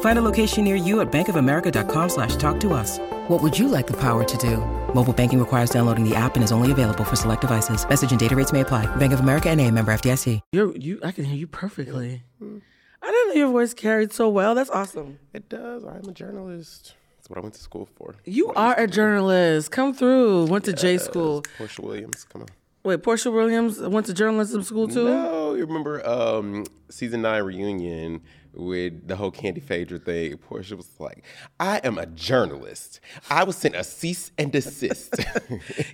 Find a location near you at bankofamerica.com slash talk to us. What would you like the power to do? Mobile banking requires downloading the app and is only available for select devices. Message and data rates may apply. Bank of America and a member FDIC. You're you. I can hear you perfectly. I didn't know your voice carried so well. That's awesome. It does. I'm a journalist. That's what I went to school for. You are a journalist. Come through. Went to J school. Porsha Williams, come on. Wait, Porsha Williams went to journalism school too. No, you remember um, season nine reunion with the whole Kandi Phaedra thing? Porsha was like, "I am a journalist. I was sent a cease and desist."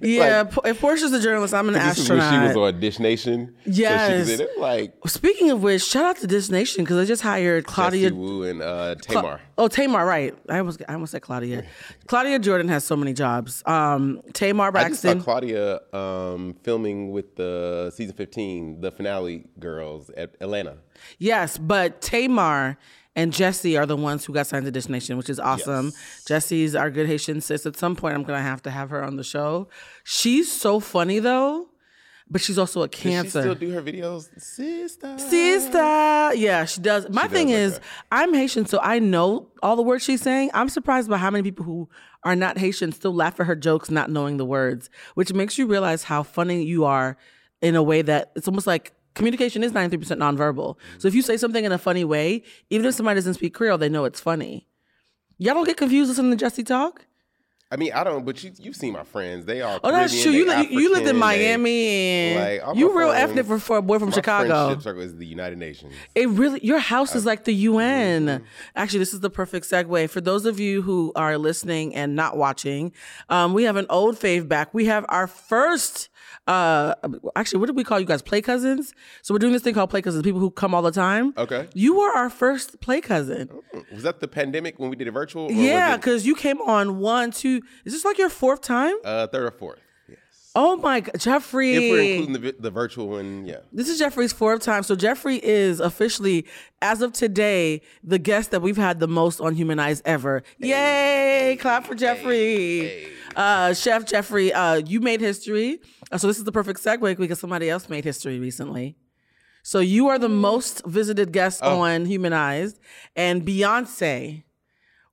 Yeah, Like, if Porsha's a journalist, I'm an this is when astronaut. she was on Dish Nation. so she Yes. was in it like Speaking of which, shout out to Dish Nation because they just hired Claudia. Jessie Woo and uh, Cla- Tamar. oh, Tamar, right? I almost, I almost said Claudia. Claudia Jordan has so many jobs. Um, Tamar I just saw Claudia um, filming with the season 15, the finale girls at Atlanta. Yes, but Tamar and Jessie are the ones who got signed to Dish Nation, which is awesome. Jessie's our good Haitian sis. At some point, I'm gonna have to have her on the show. She's so funny though, but she's also a Does cancer. she still do her videos? Sister. Sister. Yeah, she does. My She thing does is, like. I'm Haitian, so I know all the words she's saying. I'm surprised by how many people who are not Haitian still laugh at her jokes, not knowing the words, which makes you realize how funny you are in a way that it's almost like communication is 93% nonverbal. So if you say something in a funny way, even if somebody doesn't speak Creole, they know it's funny. Y'all don't get confused listening to Jessie talk? I mean, I don't, but you, you've seen my friends. They are. Oh, that's Caribbean, true. You, li- you lived in Miami they- and like, you real friends- ethnic for, for a boy from my Chicago. friendship circle is the United Nations. It really, your house is like the UN. Mm-hmm. Actually, this is the perfect segue. For those of you who are listening and not watching, um, we have an old fave back. We have our first, uh, actually, what did we call you guys? Play cousins? So we're doing this thing called play cousins, people who come all the time. Okay. You were our first play cousin. Was that the pandemic when we did it virtual? Yeah, was it, because you came on one, two, is this like your fourth time? uh, third or fourth. Yes. Oh my God, Jeffrey. If we're including the, the virtual one, yeah. This is Jeffrey's fourth time. So Jeffrey is officially, as of today, the guest that we've had the most on Humanize ever. Yay! Clap for Jeffrey. Uh, Chef Jeffrey, uh, you made history. Uh, so this is the perfect segue because somebody else made history recently. So you are the most visited guest on Humanized, and Beyonce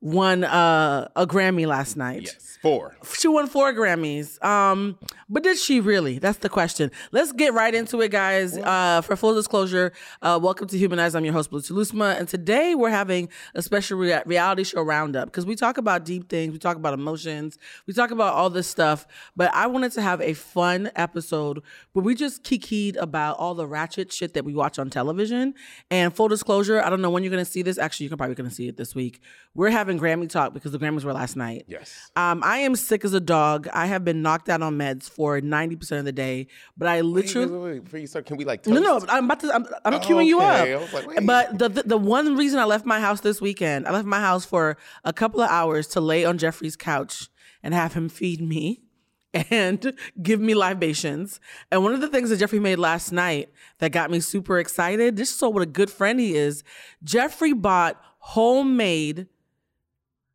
won uh, a Grammy last night. Yes. Four. She won four Grammys. Um, but did she really? That's the question. Let's get right into it, guys. Uh, for full disclosure, uh, welcome to Humanize. I'm your host, Blue Lusma, and today we're having a special rea- reality show roundup because we talk about deep things, we talk about emotions, we talk about all this stuff. But I wanted to have a fun episode where we just kikied about all the ratchet shit that we watch on television. And full disclosure, I don't know when you're gonna see this. Actually, you're probably gonna see it this week. We're having Grammy talk because the Grammys were last night. Yes. Um, I am sick as a dog. I have been knocked out on meds for 90% of the day, but I literally. wait, wait, wait. Before you start, can we like No, toast? no, I'm about to. I'm, I'm queuing you up. Okay, I was like, but the, the the one reason I left my house this weekend, I left my house for a couple of hours to lay on Jeffrey's couch and have him feed me and give me libations. And one of the things that Jeffrey made last night that got me super excited, just so what a good friend he is, Jeffrey bought homemade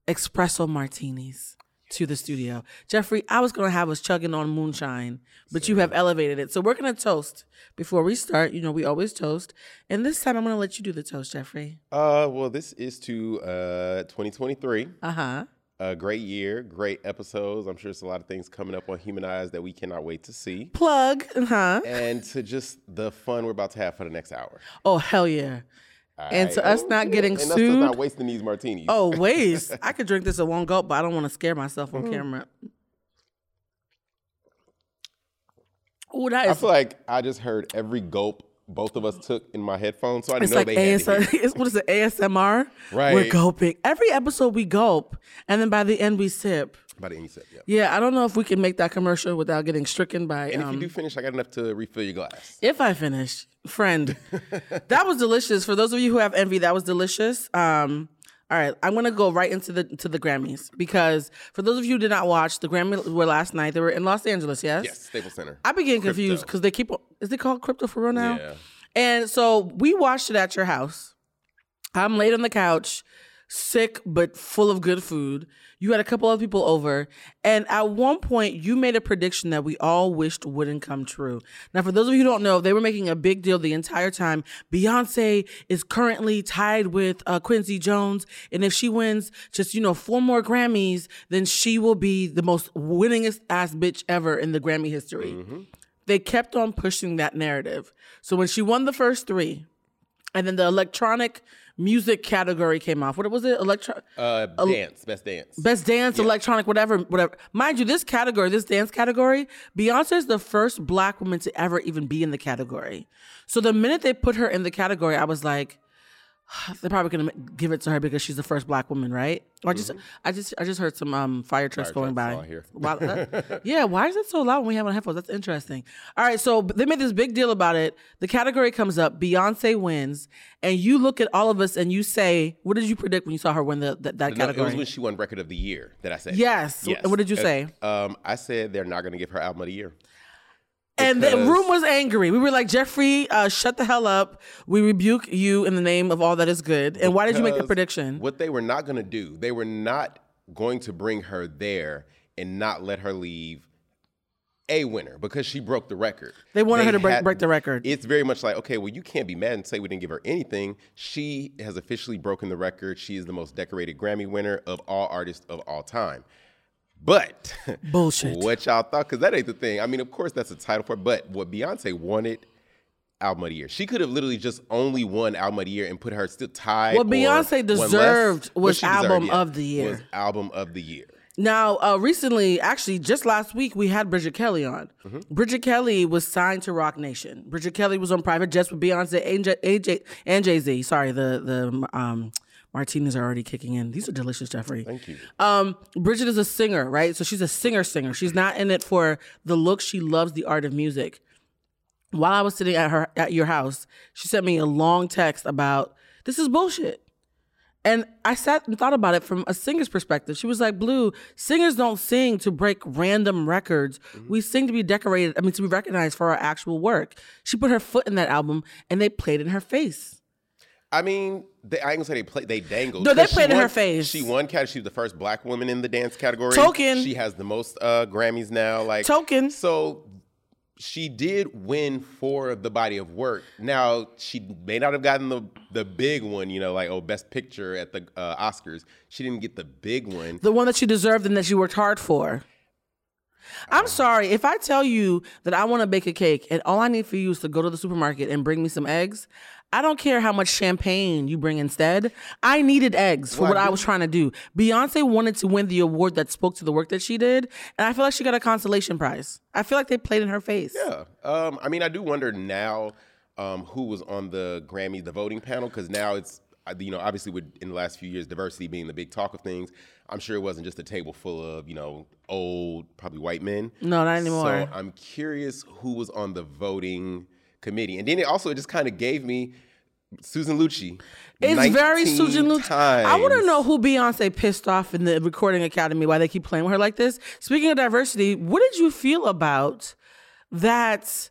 espresso martinis to the studio. Jeffrey, I was going to have us chugging on moonshine, but you have elevated it. So we're going to toast before we start. You know, we always toast. And this time I'm going to let you do the toast, Jeffrey. Uh, well, this is to uh 2023. Uh huh. A great year, great episodes. I'm sure there's a lot of things coming up on Humanize that we cannot wait to see. Plug. Uh huh. And to just the fun we're about to have for the next hour. Oh, hell yeah. And to us not getting and us just not wasting these martinis. Oh, waste. I could drink this at one gulp, but I don't want to scare myself on mm. camera. Ooh, that I feel like I just heard every gulp both of us took in my headphones, so I didn't It's know like they had to It's, what is it? ASMR. Right. We're gulping. Every episode we gulp, and then by the end we sip. By the end, you said, yeah. Yeah, I don't know if we can make that commercial without getting stricken by. And if um, you do finish, I got enough to refill your glass. If I finish, friend, that was delicious. For those of you who have envy, that was delicious. Um, all right, I'm gonna go right into the to the Grammys because for those of you who did not watch, the Grammys were last night. They were in Los Angeles. Yes. Yes, Staples Center. I be getting confused because they keep. Is it called crypto for real now? Yeah. And so we watched it at your house. I'm laid on the couch, sick but full of good food. You had a couple of people over, and at one point you made a prediction that we all wished wouldn't come true. Now, for those of you who don't know, they were making a big deal the entire time. Beyonce is currently tied with uh, Quincy Jones, and if she wins just you know four more Grammys, then she will be the most winningest ass bitch ever in the Grammy history they kept on pushing that narrative. So when she won the first three, and then the electronic music category came off. What was it? Electro Uh, dance, best dance. best dance, electronic, whatever, whatever. Mind you, this category, this dance category, Beyonce is the first black woman to ever even be in the category. So the minute they put her in the category, I was like, they're probably gonna give it to her because she's the first black woman, right? Or I just, I just, I just heard some um, fire trucks Mm-hmm. Fire going by. here. Wow, that- yeah, why is it so loud when we have on headphones? That's interesting. All right, so they made this big deal about it. The category comes up, Beyonce wins, and you look at all of us and you say, "What did you predict when you saw her win the, that, that No, it was when she won Record of the Year that I said. Yes. And what did you Uh, say? Um, I said they're not going to give her album of the year. And the room was angry. We were like, Jeffrey, uh, shut the hell up. We rebuke you in the name of all that is good. And why did you make that prediction? What they were not going to do, they were not going to bring her there and not let her leave a winner because she broke the record. They wanted her to break- break the record. It's very much like, okay, well, you can't be mad and say we didn't give her anything. She has officially broken the record. She is the most decorated Grammy winner of all artists of all time. But Bullshit. what y'all thought? Because that ain't the thing. I mean, of course, that's a title for. it, But what Beyonce wanted. Album of the year. She could have literally just only won album of the year and put her still tied. What Beyonce deserved was she deserved, album yeah, of the year. Was album of the year. Now, uh, recently, actually, just last week, we had Bridget Kelly on. Mm-hmm. Bridget Kelly was signed to Roc Nation. Bridget Kelly was on private jets with Beyonce and Jay Z. Sorry, the the um, martinis are already kicking in. These are delicious, Jeffrey. Thank you. Um, Bridget is a singer, right? So she's a singer singer. She's not in it for the look. She loves the art of music. While I was sitting at her at your house, she sent me a long text about this is bullshit. And I sat and thought about it from a singer's perspective. She was like, Blue, singers don't sing to break random records. We sing to be decorated, I mean, to be recognized for our actual work. She put her foot in that album and they played in her face. I mean, they, I ain't gonna say they play, they dangled. No, they played in her face. She won cat. She was the first black woman in the dance category. Token. She has the most uh, Grammys now. Like Token. So she did win for the body of work. Now she may not have gotten the the big one, you know, like oh best picture at the uh, Oscars. She didn't get the big one. the one that she deserved and that she worked hard for. I'm sorry if I tell you that I want to bake a cake and all I need for you is to go to the supermarket and bring me some eggs. I don't care how much champagne you bring instead. I needed eggs for Well, what I do- was trying to do. Beyonce wanted to win the award that spoke to the work that she did, and I feel like she got a consolation prize. I feel like they played in her face. Yeah. Um, I mean, I do wonder now um, who was on the Grammy, the voting panel, because now it's, uh, you know, obviously with in the last few years, diversity being the big talk of things. I'm sure it wasn't just a table full of, you know, old, probably white men. No, not anymore. So I'm curious who was on the voting committee. And then it also just kind of gave me Susan Lucci. It's very Susan Lucci. I want to know who Beyonce pissed off in the recording academy why they keep playing with her like this. Speaking of diversity, what did you feel about that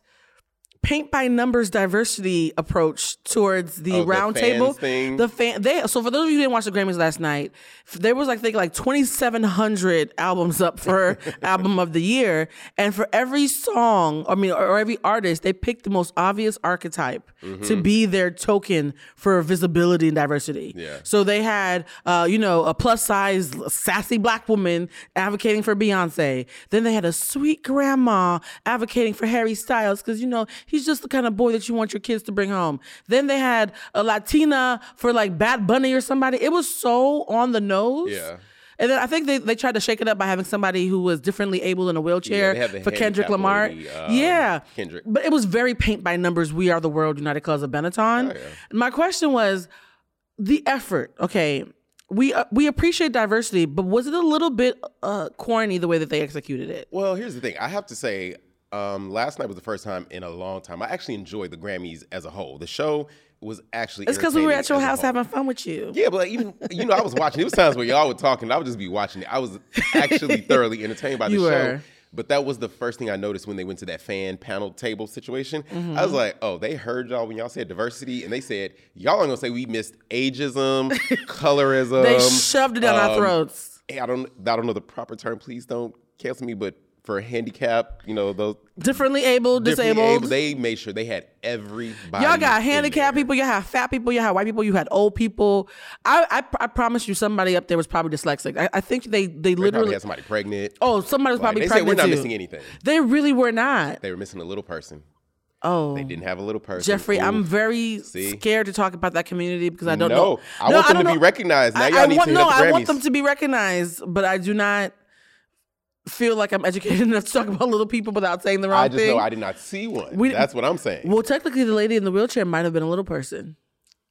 paint by numbers diversity approach towards the Oh, the fans table? thing? The fan they so for those of you who didn't watch the Grammys last night, there was like I think like 2700 albums up for album of the year and for every song, I mean or, every artist, they picked the most obvious archetype Mm-hmm. to be their token for visibility and diversity. Yeah. So they had, uh, you know, a plus size, sassy black woman advocating for Beyonce. Then they had a sweet grandma advocating for Harry Styles because, you know, he's just the kind of boy that you want your kids to bring home. Then they had a Latina for like Bad Bunny or somebody. It was so on the nose. Yeah. And then I think they, they tried to shake it up by having somebody who was differently able in a wheelchair the for Kendrick Lamar. lady, um, yeah. Kendrick. But it was very paint by numbers. We are the world, United Colors of Benetton. Oh, yeah. My question was the effort. Okay. We uh, we appreciate diversity, but was it a little bit uh, corny the way that they executed it? Well, here's the thing. I have to say, um, last night was the first time in a long time. I actually enjoyed the Grammys as a whole. The show was actually. It's because we were at your house as a whole. having fun with you. Yeah, but even you know, I was watching. It was times where y'all were talking. I would just be watching it. I was actually thoroughly entertained by the You show. were. But that was the first thing I noticed when they went to that fan panel table situation. Mm-hmm. I was like, oh, they heard y'all when y'all said diversity, and they said y'all aren't gonna say we missed ageism, colorism. They shoved it down our um, throats. hey, I don't, I don't know the proper term. Please don't cancel me. But for handicap, you know those Differently able, differently disabled. able, they made sure they had everybody. Y'all got handicapped people, you have fat people, you have white people, you had old people. I I, I promise you, somebody up there was probably dyslexic. I, I think they they They literally. had somebody pregnant. Oh, somebody was Like, probably they said pregnant we're not too. missing anything. They really were not. They were missing a little person. Oh, They didn't have a little person. Jeffrey, I'm very See? scared to talk about that community because I don't No, know. I want them don't to be know. recognized. Now I, y'all I need want, to hit no, the I want them to be recognized, but I do not feel like I'm educated enough to talk about little people without saying the wrong thing. I just thing. know I did not see one. We- That's what I'm saying. well, technically, the lady in the wheelchair might have been a little person.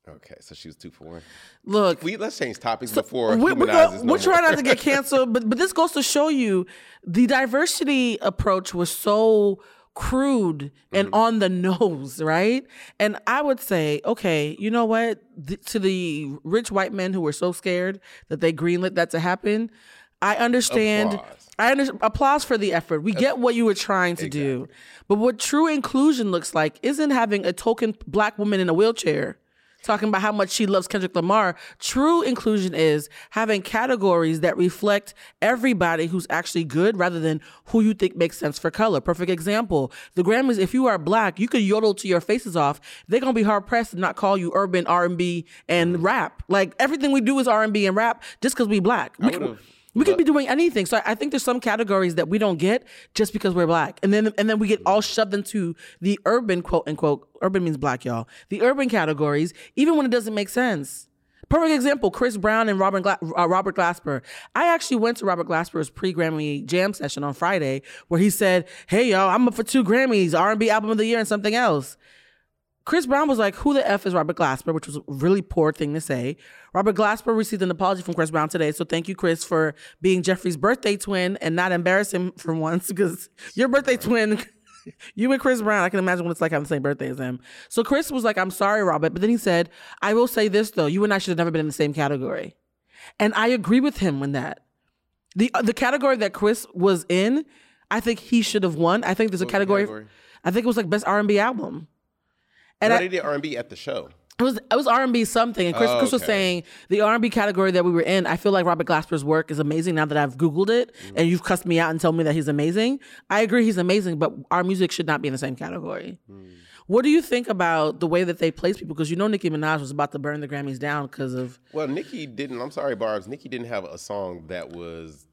okay, so she was two for one. Look, We let's change topics before we, we go, no we're trying not to get canceled, but but this goes to show you the diversity approach was so crude and Mm-hmm. on the nose, right? And I would say, okay, you know what? Th- to the rich white men who were so scared that they greenlit that to happen, I understand. Applause. I under, applause for the effort. We get what you were trying to do, but what true inclusion looks like isn't having a token black woman in a wheelchair talking about how much she loves Kendrick Lamar. True inclusion is having categories that reflect everybody who's actually good rather than who you think makes sense for color. Perfect example. The Grammys, if you are black, you could yodel to your faces off. They're going to be hard pressed to not call you urban R&B and rap. Like everything we do is R&B and rap just because we black. We, we could be doing anything. So I think there's some categories that we don't get just because we're black. And then and then we get all shoved into the urban quote unquote urban means black, y'all. The urban categories, even when it doesn't make sense. Perfect example: Chris Brown and Robert Gla- uh, Robert Glasper. I actually went to Robert Glasper's pre-Grammy jam session on Friday, where he said, "Hey, y'all, I'm up for two Grammys: R&B Album of the Year and something else." Chris Brown was like, Who the F is Robert Glasper? Which was a really poor thing to say. Robert Glasper received an apology from Chris Brown today. So thank you, Chris, for being Jeffrey's birthday twin and not embarrass him for once because your birthday twin, you and Chris Brown, I can imagine what it's like having the same birthday as him. So Chris was like, I'm sorry, Robert. But then he said, I will say this though, you and I should have never been in the same category. And I agree with him in that. The uh, the category that Chris was in, I think he should have won. I think there's a What was the category, category? I think it was like best R&B album. And No, I, they did R&B at the show. it was it was R and B something, and Chris, Oh, Chris was saying the R and B category that we were in. I feel like Robert Glasper's work is amazing now that I've Googled it, Mm. and you've cussed me out and told me that he's amazing. I agree, he's amazing, but our music should not be in the same category. Mm. What do you think about the way that they place people? Because you know Nicki Minaj was about to burn the Grammys down because of Well, Nicki didn't. I'm sorry, Barb's. Nicki didn't have a song that was.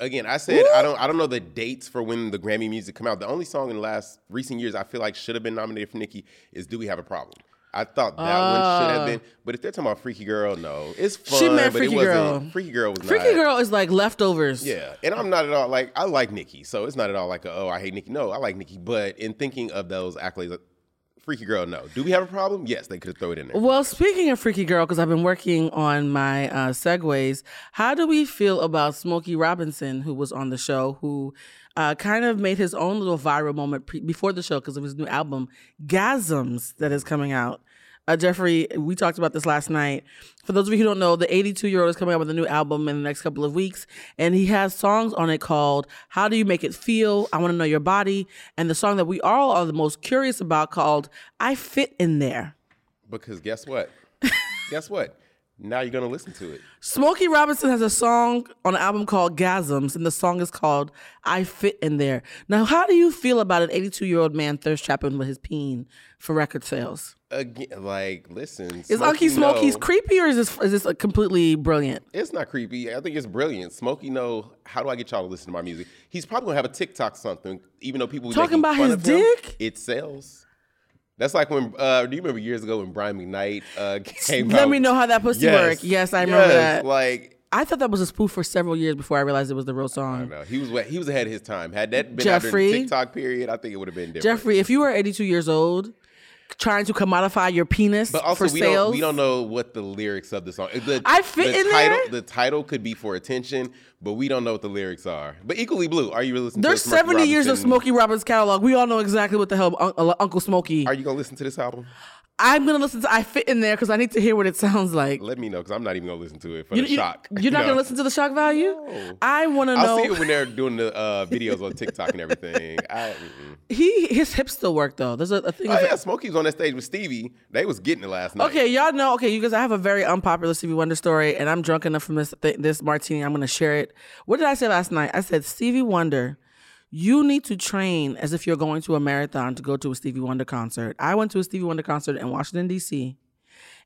Again, I said I don't. I don't know the dates for when the Grammy music come out. The only song in the last recent years I feel like should have been nominated for Nicki is "Do We Have a Problem." I thought that one should have been. But if they're talking about Freaky Girl, no, it's fun. Ah. She meant but Freaky Girl. Freaky Girl was Freaky not, Girl is like leftovers. Yeah, and I'm not at all like I like Nicki, so it's not at all like a, oh I hate Nicki. No, I like Nicki, but in thinking of those accolades, Freaky Girl, no. Do we have a problem? Yes, they could throw it in there. Well, speaking of Freaky Girl, because I've been working on my uh, segues, how do we feel about Smokey Robinson, who was on the show, who uh, kind of made his own little viral moment pre- before the show because of his new album, Gasms, that is coming out? Uh, Jeffrey, we talked about this last night. For those of you who don't know, the 82 year old is coming out with a new album in the next couple of weeks, and he has songs on it called How Do You Make It Feel? I Want to Know Your Body, and the song that we all are the most curious about called I Fit in There. Because guess what? guess what? Now you're gonna listen to it. Smokey Robinson has a song on an album called Gasms, and the song is called I Fit in There. Now, how do you feel about an 82 year old man thirst trapping with his peen for record sales? Again, like, listen. Is Unky Smokey's know- creepy or is this, is this a completely brilliant? It's not creepy. I think it's brilliant. Smokey know how do I get y'all to listen to my music? He's probably gonna have a TikTok something, even though people Talking about his of him, dick? It sells. That's like when uh, do you remember years ago when Brian McKnight uh, came out? Let me know how that pussy Yes. work. Yes, I remember Yes, that. Like I thought that was a spoof for several years before I realized it was the real I song. know. He was he was ahead of his time. Had that been Jeffrey? out TikTok period, I think it would have been different. Jeffrey, if you were 82 years old, trying to commodify your penis But also, for we sales, don't we don't know what the lyrics of the song. The, I fit the in title, there. The title could be for attention, but we don't know what the lyrics are. But equally blue. Are you really listening? There's to Smokey 70 years of Smokey Robbins catalog. We all know exactly what the hell uh, Uncle Smokey. Are you gonna listen to this album? I'm gonna listen to I Fit in there because I need to hear what it sounds like. Let me know because I'm not even gonna listen to it for You- the you- shock. You're not No. gonna listen to the shock value? I want to I'll know. see it when they're doing the uh, videos on TikTok and everything. I, he his hips still work though. There's a, a thing. oh yeah, Smokey was on that stage with Stevie. They was getting it last night. Okay, y'all know. Okay, you guys, I have a very unpopular Stevie Wonder story, and I'm drunk enough from this th- this martini. I'm gonna share it. What did I say last night? I said Stevie Wonder. You need to train as if you're going to a marathon to go to a Stevie Wonder concert. I went to a Stevie Wonder concert in Washington D.C.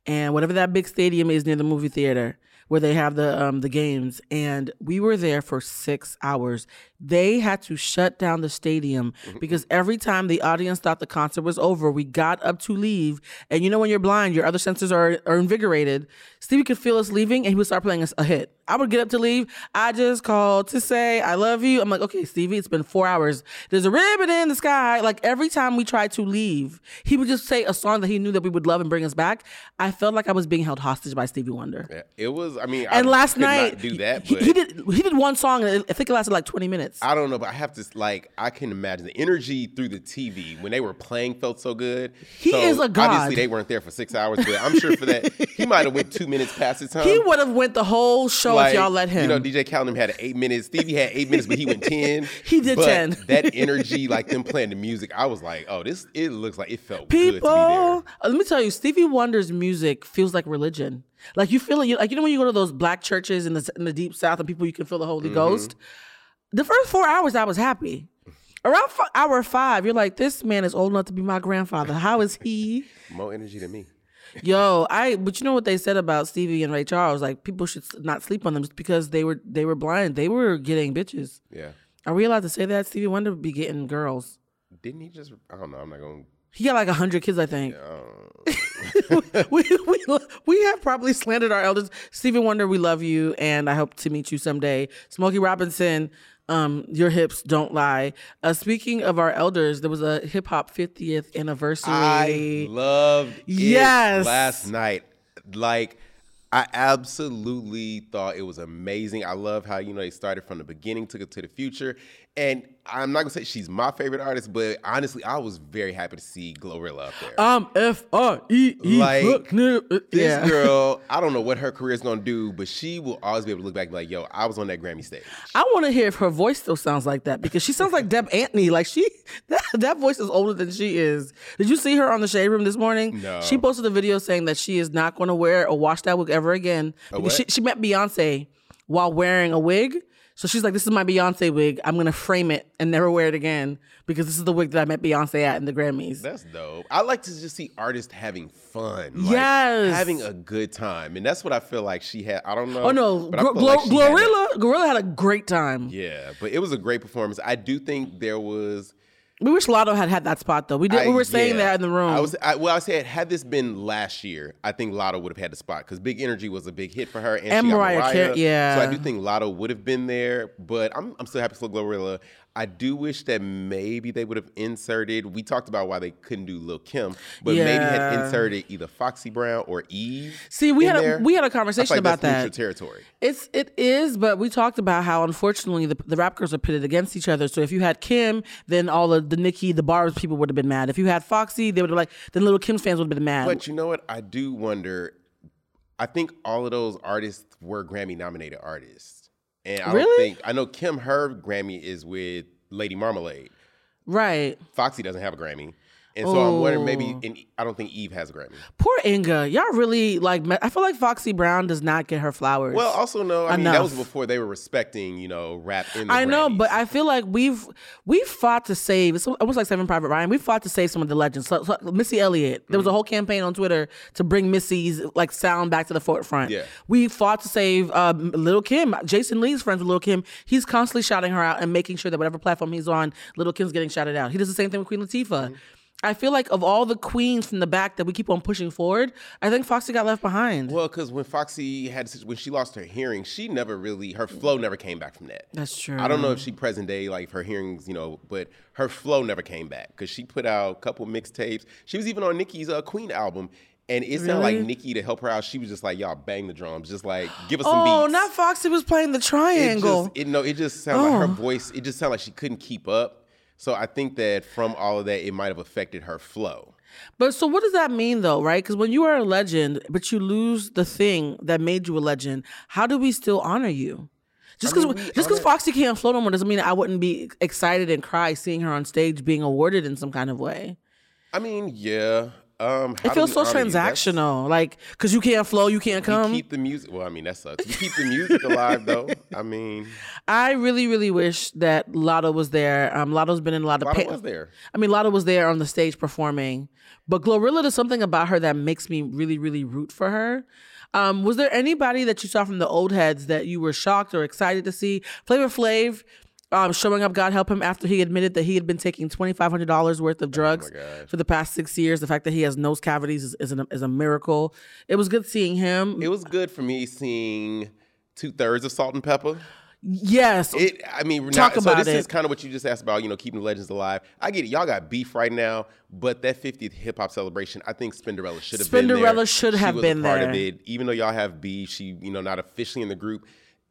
and whatever that big stadium is near the movie theater where they have the um, the games, and we were there for six hours. They had to shut down the stadium because every time the audience thought the concert was over, we got up to leave. And you know when you're blind, your other senses are, are invigorated. Stevie could feel us leaving, and he would start playing us a hit. I would get up to leave. I just called to say I love you. I'm like, okay, Stevie, it's been four hours. There's a ribbon in the sky. Like every time we tried to leave, he would just say a song that he knew that we would love and bring us back. I felt like I was being held hostage by Stevie Wonder. Yeah, it was. I mean, And I last night, do that. he, But he did he did one song, and I think it lasted like 20 minutes. I don't know, but I have to like I can imagine the energy through the TV when they were playing felt so good. He So, is a god. Obviously, they weren't there for six hours, but I'm sure for that he might have went two minutes past his time. he would have went the whole show if y'all let him. You know, DJ Khaled had eight minutes. Stevie had eight minutes, but he went ten. He did But 10. that energy, like them playing the music, I was like, oh, this. It looks like it felt good to be People, there. uh, let me tell you, Stevie Wonder's music feels like religion. Like you feel it, like you know when you go to those black churches in the in the deep south and people you can feel the Holy Mm-hmm. Ghost. The first four hours, I was happy. Around f- hour five, you're like, this man is old enough to be my grandfather. How is he? More energy than me. Yo, I. But you know what they said about Stevie and Ray Charles? Like people should not sleep on them just because they were they were blind. They were getting bitches. Yeah. Are we allowed to say that? Stevie Wonder be getting girls. Didn't he just? I don't know. I'm not going. To He got like a hundred kids, I think. to we, we we have probably slandered our elders. Stevie Wonder, we love you, and I hope to meet you someday. Smokey Robinson, um, your hips don't lie. Uh, speaking of our elders, there was a hip hop 50th anniversary. I loved it Yes. last night. Like, I absolutely thought it was amazing. I love how, you know, they started from the beginning, took it to the future. And I'm not gonna say she's my favorite artist, but honestly, I was very happy to see Glorilla up there. I'm F R E E. Like, nigga. Uh, this yeah. girl, I don't know what her career is gonna do, but she will always be able to look back and be like, yo, I was on that Grammy stage. I want to hear if her voice still sounds like that because she sounds like Deb Antney. Like she, that, that voice is older than she is. Did you see her on the Shade Room this morning? No. She posted a video saying that she is not going to wear or wash that wig ever again because she, she met Beyonce while wearing a wig. So she's like, "This is my Beyonce wig. I'm gonna frame it and never wear it again because this is the wig that I met Beyonce at in the Grammys." That's dope. I like to just see artists having fun. Like, Yes. Having a good time. And that's what I feel like she had. I don't know. oh no, I Glo- like she had Glorilla had a great time. Yeah, but it was a great performance. I do think there was. We wish Latto had had that spot though. We did. I- we were saying yeah. that in the room. I was. I, well, I said had this been last year, I think Latto would have had the spot because Big Energy was a big hit for her, and, And Mariah Mariah. Carey, yeah. So I do think Latto would have been there, but I'm I'm still happy for Glorilla. I do wish that maybe they would have inserted. We talked about why they couldn't do Lil Kim, but maybe had inserted either Foxy Brown or Eve. See, we had a- we had a conversation like about that. territory. It's it is, but we talked about how unfortunately the, the rap girls are pitted against each other. So if you had Kim, then all of the Nicki, the bars people would have been mad. If you had Foxy, they would have like then little Kim's fans would have been mad. But you know what? I do wonder. I think all of those artists were Grammy nominated artists, and I don't Really? think I know Kim. Her Grammy is with Lady Marmalade. right. Foxy doesn't have a Grammy, and so I'm wondering maybe. And I don't think Eve has a Grammy. Poor Inga. Y'all really like I feel like Foxy Brown does not get her flowers. Well, also no. I mean, that was before they were respecting, you know, rap in the I know, but I feel like we've we've fought to save. It's almost like Saving Private Ryan. We fought to save some of the legends. So, so Missy Elliott. There was a Mm-hmm. whole campaign on Twitter to bring Missy's like sound back to the forefront. Yeah. We fought to save um, Little Kim. Jason Lee's friends with Little Kim. He's constantly shouting her out and making sure that whatever platform he's on, Little Kim's getting shouted out. He does the same thing with Queen Latifah. Mm-hmm. I feel like of all the queens from the back that we keep on pushing forward, I think Foxy got left behind. Well, because when Foxy had when she lost her hearing, she never really her flow never came back from that. That's true. I don't know if she present day like her hearings, you know, but her flow never came back because she put out a couple mixtapes. She was even on Nicki's uh, Queen album. And it sounded like Really? Nicki to help her out. She was just like, "Y'all bang the drums, just like give us some beats." oh, beats." not Foxy was playing the it triangle. just, it, no, it just sounded like her Oh. voice. It just sounded like she couldn't keep up. So I think that from all of that, it might have affected her flow. But so what does that mean though, right? Because when you are a legend, but you lose the thing that made you a legend, how do we still honor you? Just because mean, just because Foxy can't float no more doesn't mean I wouldn't be excited and cry seeing her on stage being awarded in some kind of way. I mean, yeah. Um, how It feels so transactional, like because you can't flow, you can't come. keep the music. Well, I mean that sucks. We keep the music alive, though. I mean, I really, really wish that Latto was there. Um, Latto's been in a lot of Lotto pain. was there. I mean, Latto was there on the stage performing, but Glorilla, there's something about her that makes me really, really root for her. Um, was there anybody that you saw from the old heads that you were shocked or excited to see? Flavor Flav um, showing up, God help him, after he admitted that he had been taking twenty five hundred dollars worth of drugs gosh. for the past six years. The fact that he has nose cavities is, is, an, is a miracle. It was good seeing him. It was good for me seeing two thirds of Salt-N-Pepa. yes, It. I mean, Talk now, so about this it. is kind of what you just asked about. You know, keeping the legends alive. I get it. Y'all got beef right now, but that 50th hip hop celebration, I think Spinderella should have been there. Spinderella should have been part of it. Even though y'all have beef, she, you know, not officially in the group.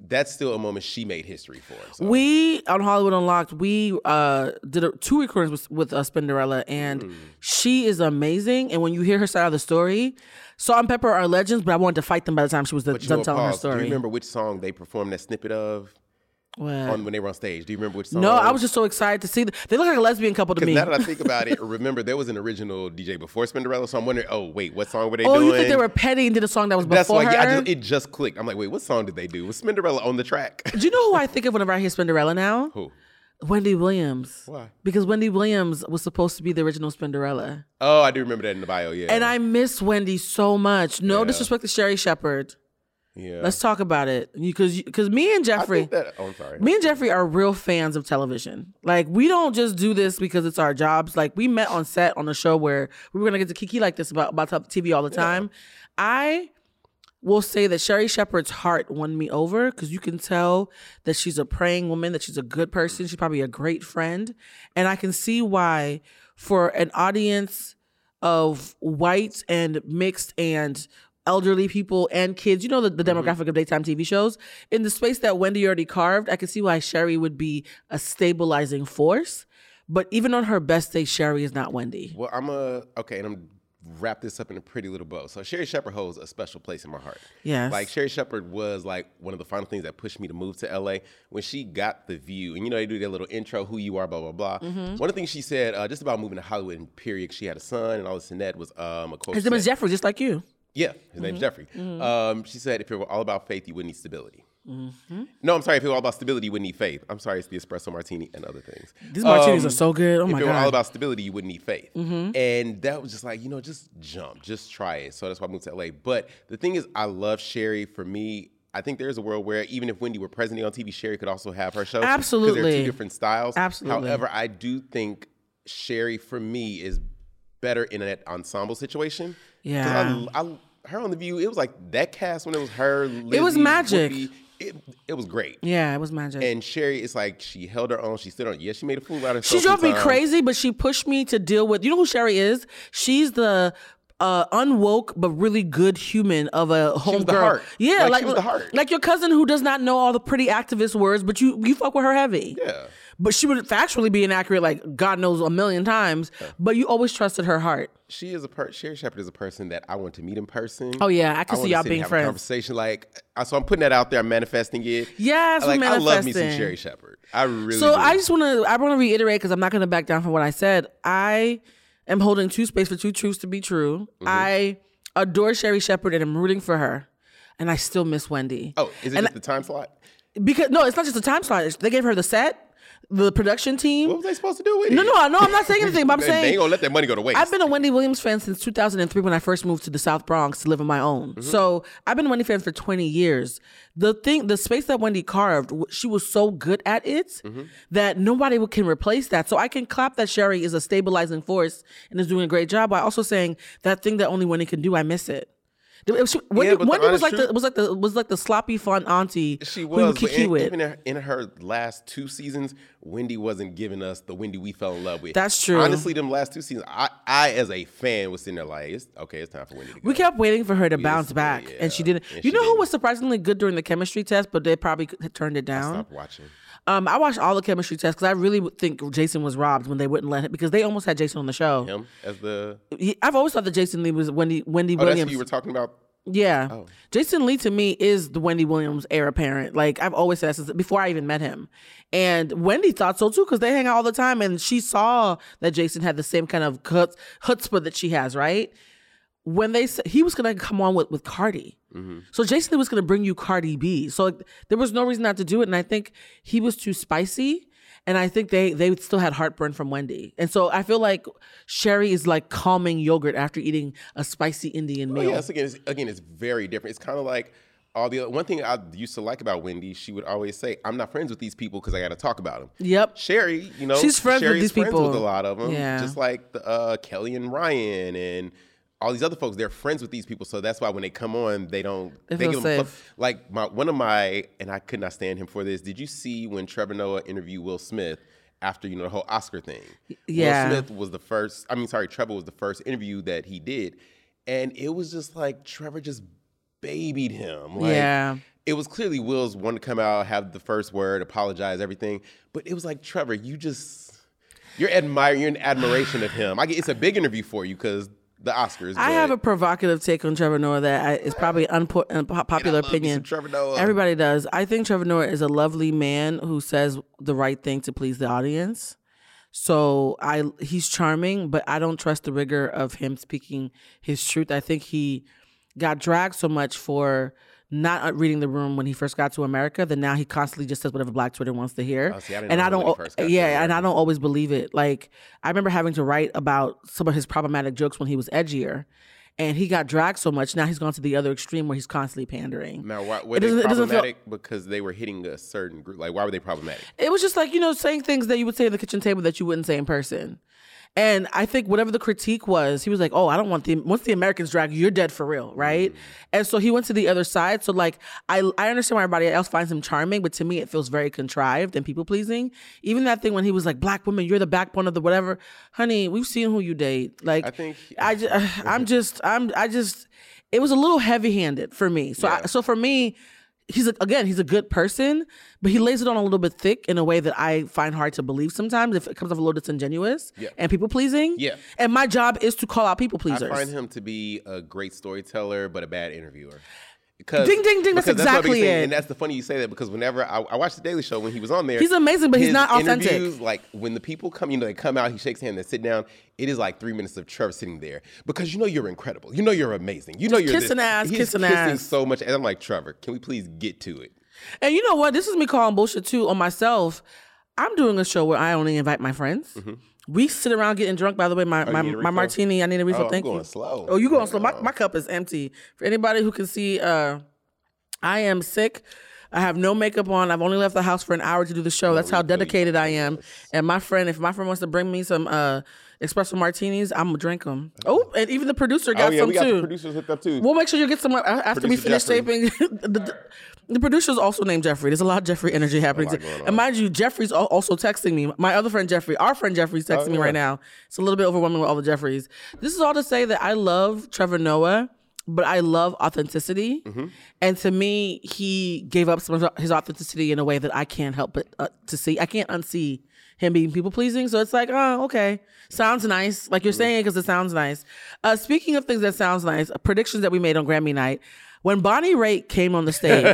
That's still a moment she made history for. So. We on Hollywood Unlocked, we uh, did a, two recordings with, with uh, Spinderella, and Mm. she is amazing. And when you hear her side of the story, Salt-N-Pepa are legends, but I wanted to fight them by the time she was you done telling her pause. Do story. you remember which song they performed that snippet of What? on when they were on stage? Do you remember which song? no, I was just so excited to see. Them. They look like a lesbian couple to me. now that I think about it, remember there was an original DJ before Spinderella, so I'm wondering, oh wait, what song were they doing? oh, doing? you think they were petty and did a song that was That's before why her? yeah, I just, it just clicked. I'm like, wait, what song did they do? Was Spinderella on the track? Do you know who I think of whenever I hear Spinderella now? Who? Wendy Williams. Why? Because Wendy Williams was supposed to be the original Spinderella. Oh, I do remember that in the bio. Yeah, And I miss Wendy so much. No Yeah. disrespect to Sherri Shepherd. Yeah. Let's talk about it because because me and Jeffrey, that. Oh, I'm sorry. me and Jeffrey are real fans of television. Like we don't just do this because it's our jobs. Like we met on set on a show where we were gonna get to kiki like this about about TV all the time. I will say that Sherri Shepherd's heart won me over because you can tell that she's a praying woman, that she's a good person. She's probably a great friend, and I can see why for an audience of white and mixed and elderly people and kids, you know the, the demographic of daytime TV shows, in the space that Wendy already carved, I can see why Sherri would be a stabilizing force. But even on her best day, Sherri is not Wendy. Well, I'm a okay, and I'm wrap this up in a pretty little bow. So Sherri Shepherd holds a special place in my heart. Yes. Like Sherri Shepherd was like one of the final things that pushed me to move to LA when she got the view. And you know they do their little intro, who you are, blah blah blah. Mm-hmm. One of the things she said uh, just about moving to Hollywood and period, she had a son and all this and that was um, a quote. His name is Jeffrey, just like you. Yeah, his name's Jeffrey. Mm-hmm. Um, she said, if it were all about faith, you wouldn't need stability. Mm-hmm. No, I'm sorry. If it were all about stability, you wouldn't need faith. I'm sorry, it's the espresso martini and other things. These martinis Um, are so good. Oh if my it were all god. Mm-hmm. about stability, you wouldn't need faith. And that was just like, you know, just jump, just try it. So that's why I moved to LA. But the thing is, I love Sherri. For me, I think there's a world where even if Wendy were president on TV, Sherri could also have her show. Absolutely, because they're two different styles. Absolutely. However, I do think Sherri, for me, is better in an ensemble situation. Yeah. I, I, her on the View, it was like that cast when it was her. It was magic. Whoopi, it, it was great. yeah, it was magic. And Sherri, it's like she held her own. She stood on. Yeah, she made a fool out of She drove me crazy, but she pushed me to deal with. You know who Sherri is? She's the uh, unwoke but really good human of a was home girl. Yeah, Like, like she was the heart. like your cousin who does not know all the pretty activist words, but you you fuck with her heavy. Yeah. But she would factually be inaccurate, like God knows a million times. But you always trusted her heart. She is a per- Sherri Shepherd is a person that I want to meet in person. Oh, yeah, I can see y'all being friends. conversation like so. I'm putting that out there. I'm manifesting it. Yes, like I love me some. Sherri Shepherd. I really. So do. I just want to I want to reiterate because I'm not going to back down from what I said. I am holding two space for two truths to be true. Mm-hmm. I adore Sherri Shepherd and I'm rooting for her, and I still miss Wendy. Oh, is it And just the time slot? because no, it's not just the time slot. They gave her the set. The production team. What was they supposed to do with it? No, no, no. I'm not saying anything. But I'm They- saying they ain't gonna let that money go to waste. I've been a Wendy Williams fan since 2003 when I first moved to the South Bronx to live on my own. Mm-hmm. So I've been a Wendy fan for 20 years. The thing, the space that Wendy carved, she was so good at it Mm-hmm. that nobody can replace that. So I can clap that Sherri is a stabilizing force and is doing a great job. While also saying that thing that only Wendy can do, I miss it. It was- Wendy, but the Wendy was like the was like the was like the sloppy fun auntie She was, in, with. even in- in her last two seasons, Wendy wasn't giving us the Wendy we fell in love with. That's true. Honestly, them last two seasons, I, I as a fan was sitting there like, it's, okay, it's time for Wendy. We kept waiting for her to bounce just- back, yeah, and she didn't. and you she know who didn't. was surprisingly good during the chemistry test, but they probably turned it down. Stop watching. Um, I watched all the chemistry tests because I really think Jason was robbed when they wouldn't let him because they almost had Jason on the show. Him as the. He- I've always thought that Jason Lee was Wendy Wendy Oh, that's Williams. who you were talking about. yeah, Oh. Jason Lee to me is the Wendy Williams heir apparent. Like I've always said that since before I even met him, and Wendy thought so too because they hang out all the time, and she saw that Jason had the same kind of chutz- chutzpah that she has, right? When they said he was gonna come on with with Cardi. So Jason Lee was gonna bring you Cardi B. So like, there was no reason not to do it. And I think he was too spicy. And I think they they still had heartburn from Wendy. And so I feel like Sherri is like calming yogurt after eating a spicy Indian Oh, meal. yes, again, it's, again, it's very different. It's kind of like all the one thing I used to like about Wendy. She would always say, "I'm not friends with these people because I got to talk about them." Yep. Sherri, you know, She's friends with these friends people. with a lot of them. Yeah. just like the, uh, Kelly and Ryan and all these other folks. They're friends with these people, so that's why when they come on, they don't. They feel give them safe. like my one of my, and I could not stand him for this. Did you see when Trevor Noah interviewed Will Smith? After you know the whole Oscar thing, yeah. Will Smith was the first. I mean, sorry, Trevor was the first interview that he did, and it was just like Trevor just babied him. Like, Yeah. It was clearly Will's one to come out, have the first word, apologize, everything. But it was like Trevor, you just you're admiring, you're in admiration of him. I get it's a big interview for you because the Oscars. I have a provocative take on Trevor Noah that I, is probably unpo- unpopular opinion. Trevor Noah. Everybody does. I think Trevor Noah is a lovely man who says the right thing to please the audience. So I he's charming, but I don't trust the rigor of him speaking his truth. I think he got dragged so much for not uh, reading the room when he first got to America that now he constantly just says whatever Black Twitter wants to hear. Oh, see, I didn't and know I don't, he first got to yeah, and I don't always believe it. Like I remember having to write about some of his problematic jokes when he was edgier. And he got dragged so much. Now he's gone to the other extreme where he's constantly pandering. now why, were It they doesn't feel- problematic because they were hitting a certain group? Like why were they problematic? It was just like, you know, saying things that you would say at the kitchen table that you wouldn't say in person. And I think whatever the critique was, he was like, "Oh, I don't want the once the Americans drag you, you're dead for real, right?" Mm-hmm. And so he went to the other side. So like, I I understand why everybody else finds him charming, but to me, it feels very contrived and people pleasing. Even that thing when he was like, "Black women, you're the backbone of the whatever," honey, we've seen who you date. Like, I think- I just, I'm just, I'm, I just, it was a little heavy handed for me. So, I, so for me, he's a, again, he's a good person, but he lays it on a little bit thick in a way that I find hard to believe sometimes. If it comes off a little disingenuous Yeah. and people pleasing, Yeah. And my job is to call out people pleasers. I find him to be a great storyteller, but a bad interviewer. Because, Ding, ding, ding, that's exactly thing, it. And that's the funny you say that because whenever I, I watched the Daily Show when he was on there, He's amazing, but he's not authentic. Like when the people come, you know, they come out, he shakes hand, they sit down. It is like three minutes of Trevor sitting there because you know you're incredible, you know you're amazing, you know you're kissing this. ass, He's kissing kissing ass. so much, and I'm like Trevor, can we please get to it? And you know what? This is me calling bullshit too on myself. I'm doing a show where I only invite my friends. Mm-hmm. We sit around getting drunk. By the way, my, my, need a my martini, I need a refill. Oh, Thank going you. slow. Oh, you going slow? My, my cup is empty. For anybody who can see, uh, I am sick. I have no makeup on. I've only left the house for an hour to do the show. That's how dedicated I am. And my friend, if my friend wants to bring me some uh, espresso martinis, I'm gonna drink them. Oh, and even the producer got oh yeah, some we got too. the producers hooked up too. We'll make sure you get some uh, after we finish Jeffrey. taping. the, the, producer's also named Jeffrey. There's a lot of Jeffrey energy happening. And mind you, Jeffrey's also texting me. My other friend Jeffrey, our friend Jeffrey's texting me Oh, yeah. right now. It's a little bit overwhelming with all the Jeffreys. This is all to say that I love Trevor Noah, but I love authenticity. Mm-hmm. And to me, he gave up some of his authenticity in a way that I can't help but uh, to see. I can't unsee him being people pleasing. So it's like, oh, okay. Sounds nice. Like you're saying it because it sounds nice. Uh, speaking of things that sounds nice, predictions that we made on Grammy night. When Bonnie Raitt came on the stage,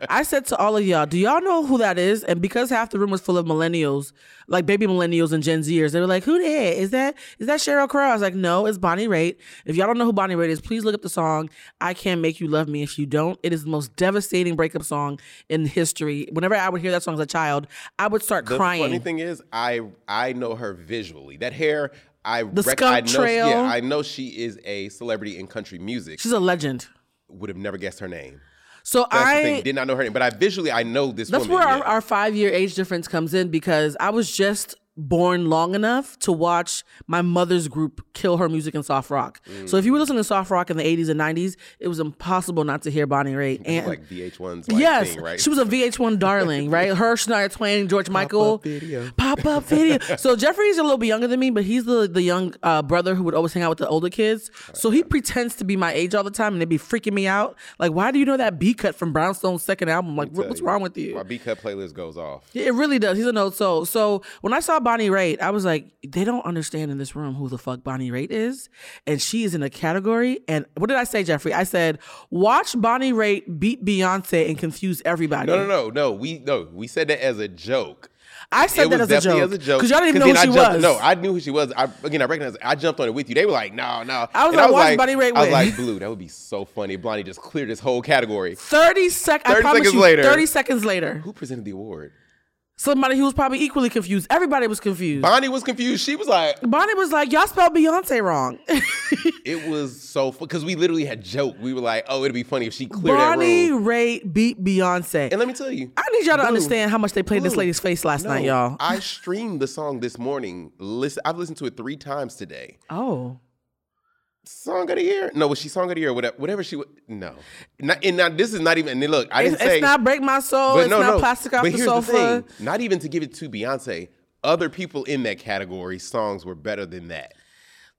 I said to all of y'all, "Do y'all know who that is?" And because half the room was full of millennials, like baby millennials and Gen Zers, they were like, "Who the heck is that? Is that Sheryl Crow?" I was like, "No, it's Bonnie Raitt." If y'all don't know who Bonnie Raitt is, please look up the song "I Can't Make You Love Me." If you don't, it is the most devastating breakup song in history. Whenever I would hear that song as a child, I would start The crying. The funny thing is, I I know her visually. That hair, I The rec- I know, trail. Yeah, I know she is a celebrity in country music. She's a legend. Would have never guessed her name. So I. Did not know her name, but I visually I know this. That's woman, where our, our five year age difference comes in because I was just born long enough to watch my mother's group kill her music in soft rock. So if you were listening to soft rock in the 80s and 90s, it was impossible not to hear Bonnie Raitt. And like VH1's like yes, thing, right? she was a VH1 darling, right? Her, Shania Twain, George Michael, video. pop up video. So Jeffrey's a little bit younger than me, but he's the the young uh, brother who would always hang out with the older kids. So he pretends to be my age all the time, and they'd be freaking me out. Like, why do you know that B cut from Brownstone's second album? Like, what- what's wrong with you? My B cut playlist goes off. Yeah, It really does. He's a no soul. So when I saw Bonnie Raitt, I was like, they don't understand in this room who the fuck Bonnie Raitt is, and she is in a category. And what did I say, Jeffrey? I said, watch Bonnie Raitt beat Beyonce and confuse everybody. No, no, no, no. We no, we said that as a joke. I said it that was as a joke as a joke because y'all didn't even know who she jumped, was. No, I knew who she was. I, again, I recognized. I jumped on it with you. They were like, "No, no." I was And like, watch Bonnie Raitt I was like, "Blue, that would be so funny." Blondie just cleared this whole category. Thirty seconds. I 30 promise seconds you. later. Thirty seconds later, Who presented the award? Somebody who was probably equally confused. Everybody was confused. Bonnie was confused. She was like, Bonnie was like, "Y'all spelled Beyonce wrong." "It was so because we literally had joked. We were like, oh, it'd be funny if she cleared Bonnie that room." Raitt beat Beyonce. And let me tell you, I need y'all to Blue, understand how much they played this lady's face last no, night, y'all. I streamed the song this morning. Listen, I've listened to it three times today. oh. Song of the year? No, was she song of the year? Whatever, whatever she would. No, not, and now this is not even. And look, I didn't It's, say it's not break my soul. but it's no, not no. plastic off but the sofa. the thing: not even to give it to Beyonce. Other people in that category songs were better than that.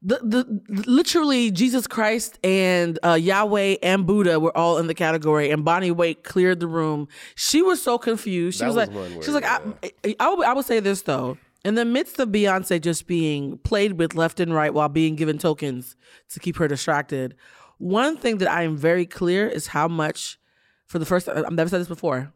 The, the literally Jesus Christ and uh, Yahweh and Buddha were all in the category, and Bonnie Raitt cleared the room. She was so confused. She was, was like, she was like, I, I, I, would, I would say this though. In the midst of Beyonce just being played with left and right while being given tokens to keep her distracted, one thing that I am very clear is how much, for the first I've never said this before.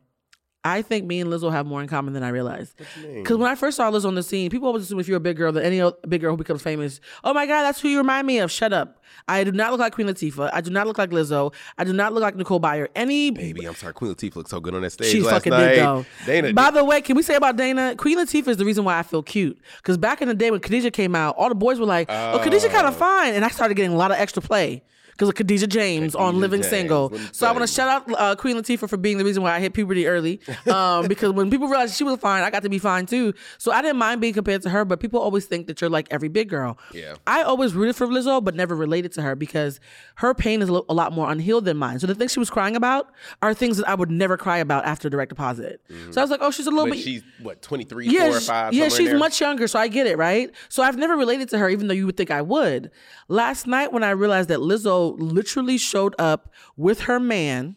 I think me and Lizzo have more in common than I realized. Because when I first saw Lizzo on the scene, people always assume if you're a big girl, that any big girl who becomes famous, oh my God, that's who you remind me of. Shut up. I do not look like Queen Latifah. I do not look like Lizzo. I do not look like Nicole Byer. Any Baby, I'm sorry. Queen Latifah looks so good on that stage she last fucking night. did though. Dana, By the way, can we say about Dana? Queen Latifah is the reason why I feel cute. Because back in the day when Khadijah came out, all the boys were like, "Oh, Khadijah kind of oh. fine," and I started getting a lot of extra play. Because of Khadijah James on Living James, Single. So I want to shout out uh, Queen Latifah for being the reason why I hit puberty early. Um, because when people realized she was fine, I got to be fine too. So I didn't mind being compared to her, but people always think that you're like every big girl. Yeah. I always rooted for Lizzo, but never related to her because her pain is a, lot more unhealed than mine. So the things she was crying about are things that I would never cry about after direct deposit. So I was like, oh, she's a little but bit. she's what 23, yeah, four or five. yeah, she's much younger, so I get it, right? So I've never related to her, even though you would think I would. Last night, when I realized that Lizzo literally showed up with her man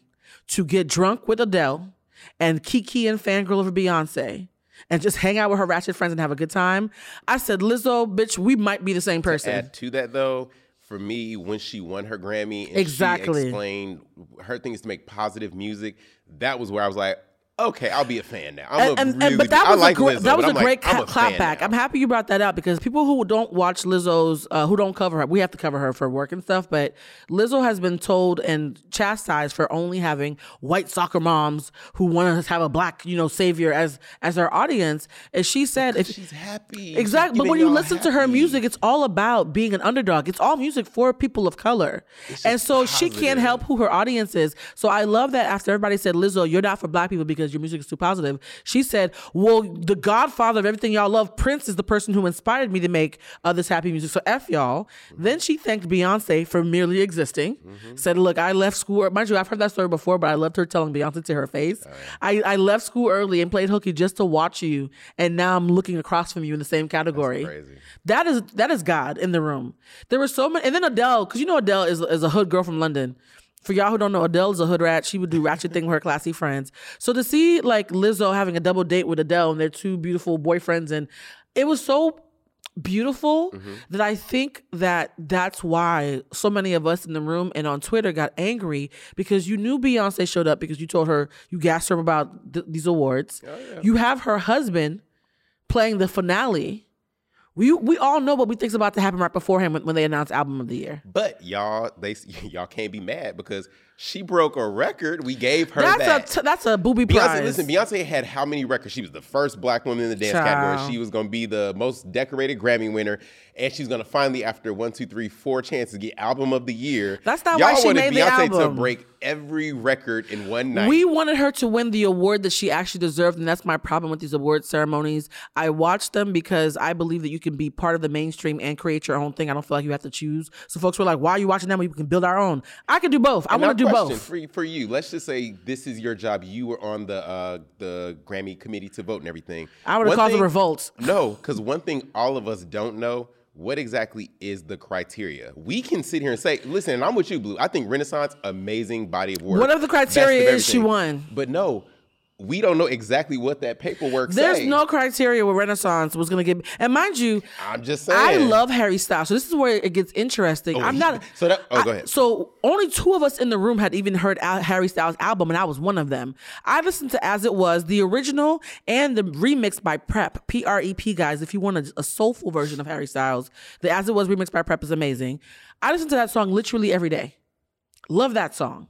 to get drunk with Adele and Kiki and fangirl over Beyonce and just hang out with her ratchet friends and have a good time, I said, Lizzo, bitch, we might be the same person. add to that though for me when she won her grammy and Exactly. she explained her thing is to make positive music that was where i was like okay i'll be a fan now i'm and, a and- really and- but that I was like a great, Lizzo, that was a I'm great ca- a clapback. I'm happy you brought that up because people who don't watch Lizzo's, uh, who don't cover her, we have to cover her for work and stuff. But Lizzo has been told and chastised for only having white soccer moms who want to have a black, you know, savior as as their audience. And she said, if she's happy Exactly. She's But when you listen to her music, it's all about being an underdog. It's all music for people of color. And so she can't help who her audience is. So I love that after everybody said, Lizzo, you're not for black people because your music is too positive. She said, Well, the godfather of everything y'all love, Prince, is the person who inspired me to make uh, this happy music. So F y'all. Then she thanked Beyonce for merely existing. Mm-hmm. Said, Look, I left school. Mind you, I've heard that story before, but I loved her telling Beyonce to her face. I, I left school early and played hooky just to watch you. And now I'm looking across from you in the same category. crazy. That is that is God in the room. There were so many, and then Adele, because you know Adele is is a hood girl from London. For y'all who don't know, Adele is a hood rat. She would do ratchet thing with her classy friends. So to see like Lizzo having a double date with Adele and their two beautiful boyfriends, and it was so beautiful mm-hmm. that I think that that's why so many of us in the room and on Twitter got angry because you knew Beyonce showed up because you told her you gassed her about th- these awards. Oh, you have her husband playing the finale. We we all know what we think's about to happen right beforehand when, when they announce album of the year. But y'all, they y'all can't be mad because she broke a record. We gave her That's that. a t- that's a booby Beyonce, prize. listen, Beyonce had how many records? She was the first black woman in the dance Child. category. She was going to be the most decorated Grammy winner, and she's to finally, after one, two, three, four chances, get album of the year. That's not Y'all why she wanted made the Beyonce to break every record in one night. We wanted her to win the award that she actually deserved, and that's my problem with these award ceremonies. I watch them because I believe that you can be part of the mainstream and create your own thing. I don't feel like you have to choose. So folks were like, "Why are you watching them? when We can build our own." I can do both. I want to do both. For, for you, let's just say this is your job. You were on the uh, the Grammy committee to vote and everything. I would've One caused a revolt. No, because one thing all of us don't know. What exactly is the criteria? We can sit here and say, listen, and I'm with you, Blue. I think Renaissance, amazing body of work. The best of criteria is, she won. But no, we don't know exactly what that paperwork There's say. no criteria where Renaissance was going to get. And mind you, I'm just saying. I love Harry Styles. So this is where it gets interesting. Oh, I'm he- not. so that- oh, go ahead. So only two of us in the room had even heard Al- Harry Styles' album, and I was one of them. I listened to As It Was, the original, and the remix by Prep, P R E P, guys. If you want a, a soulful version of Harry Styles, the As It Was remix by Prep is amazing. I listen to that song literally every day. Love that song.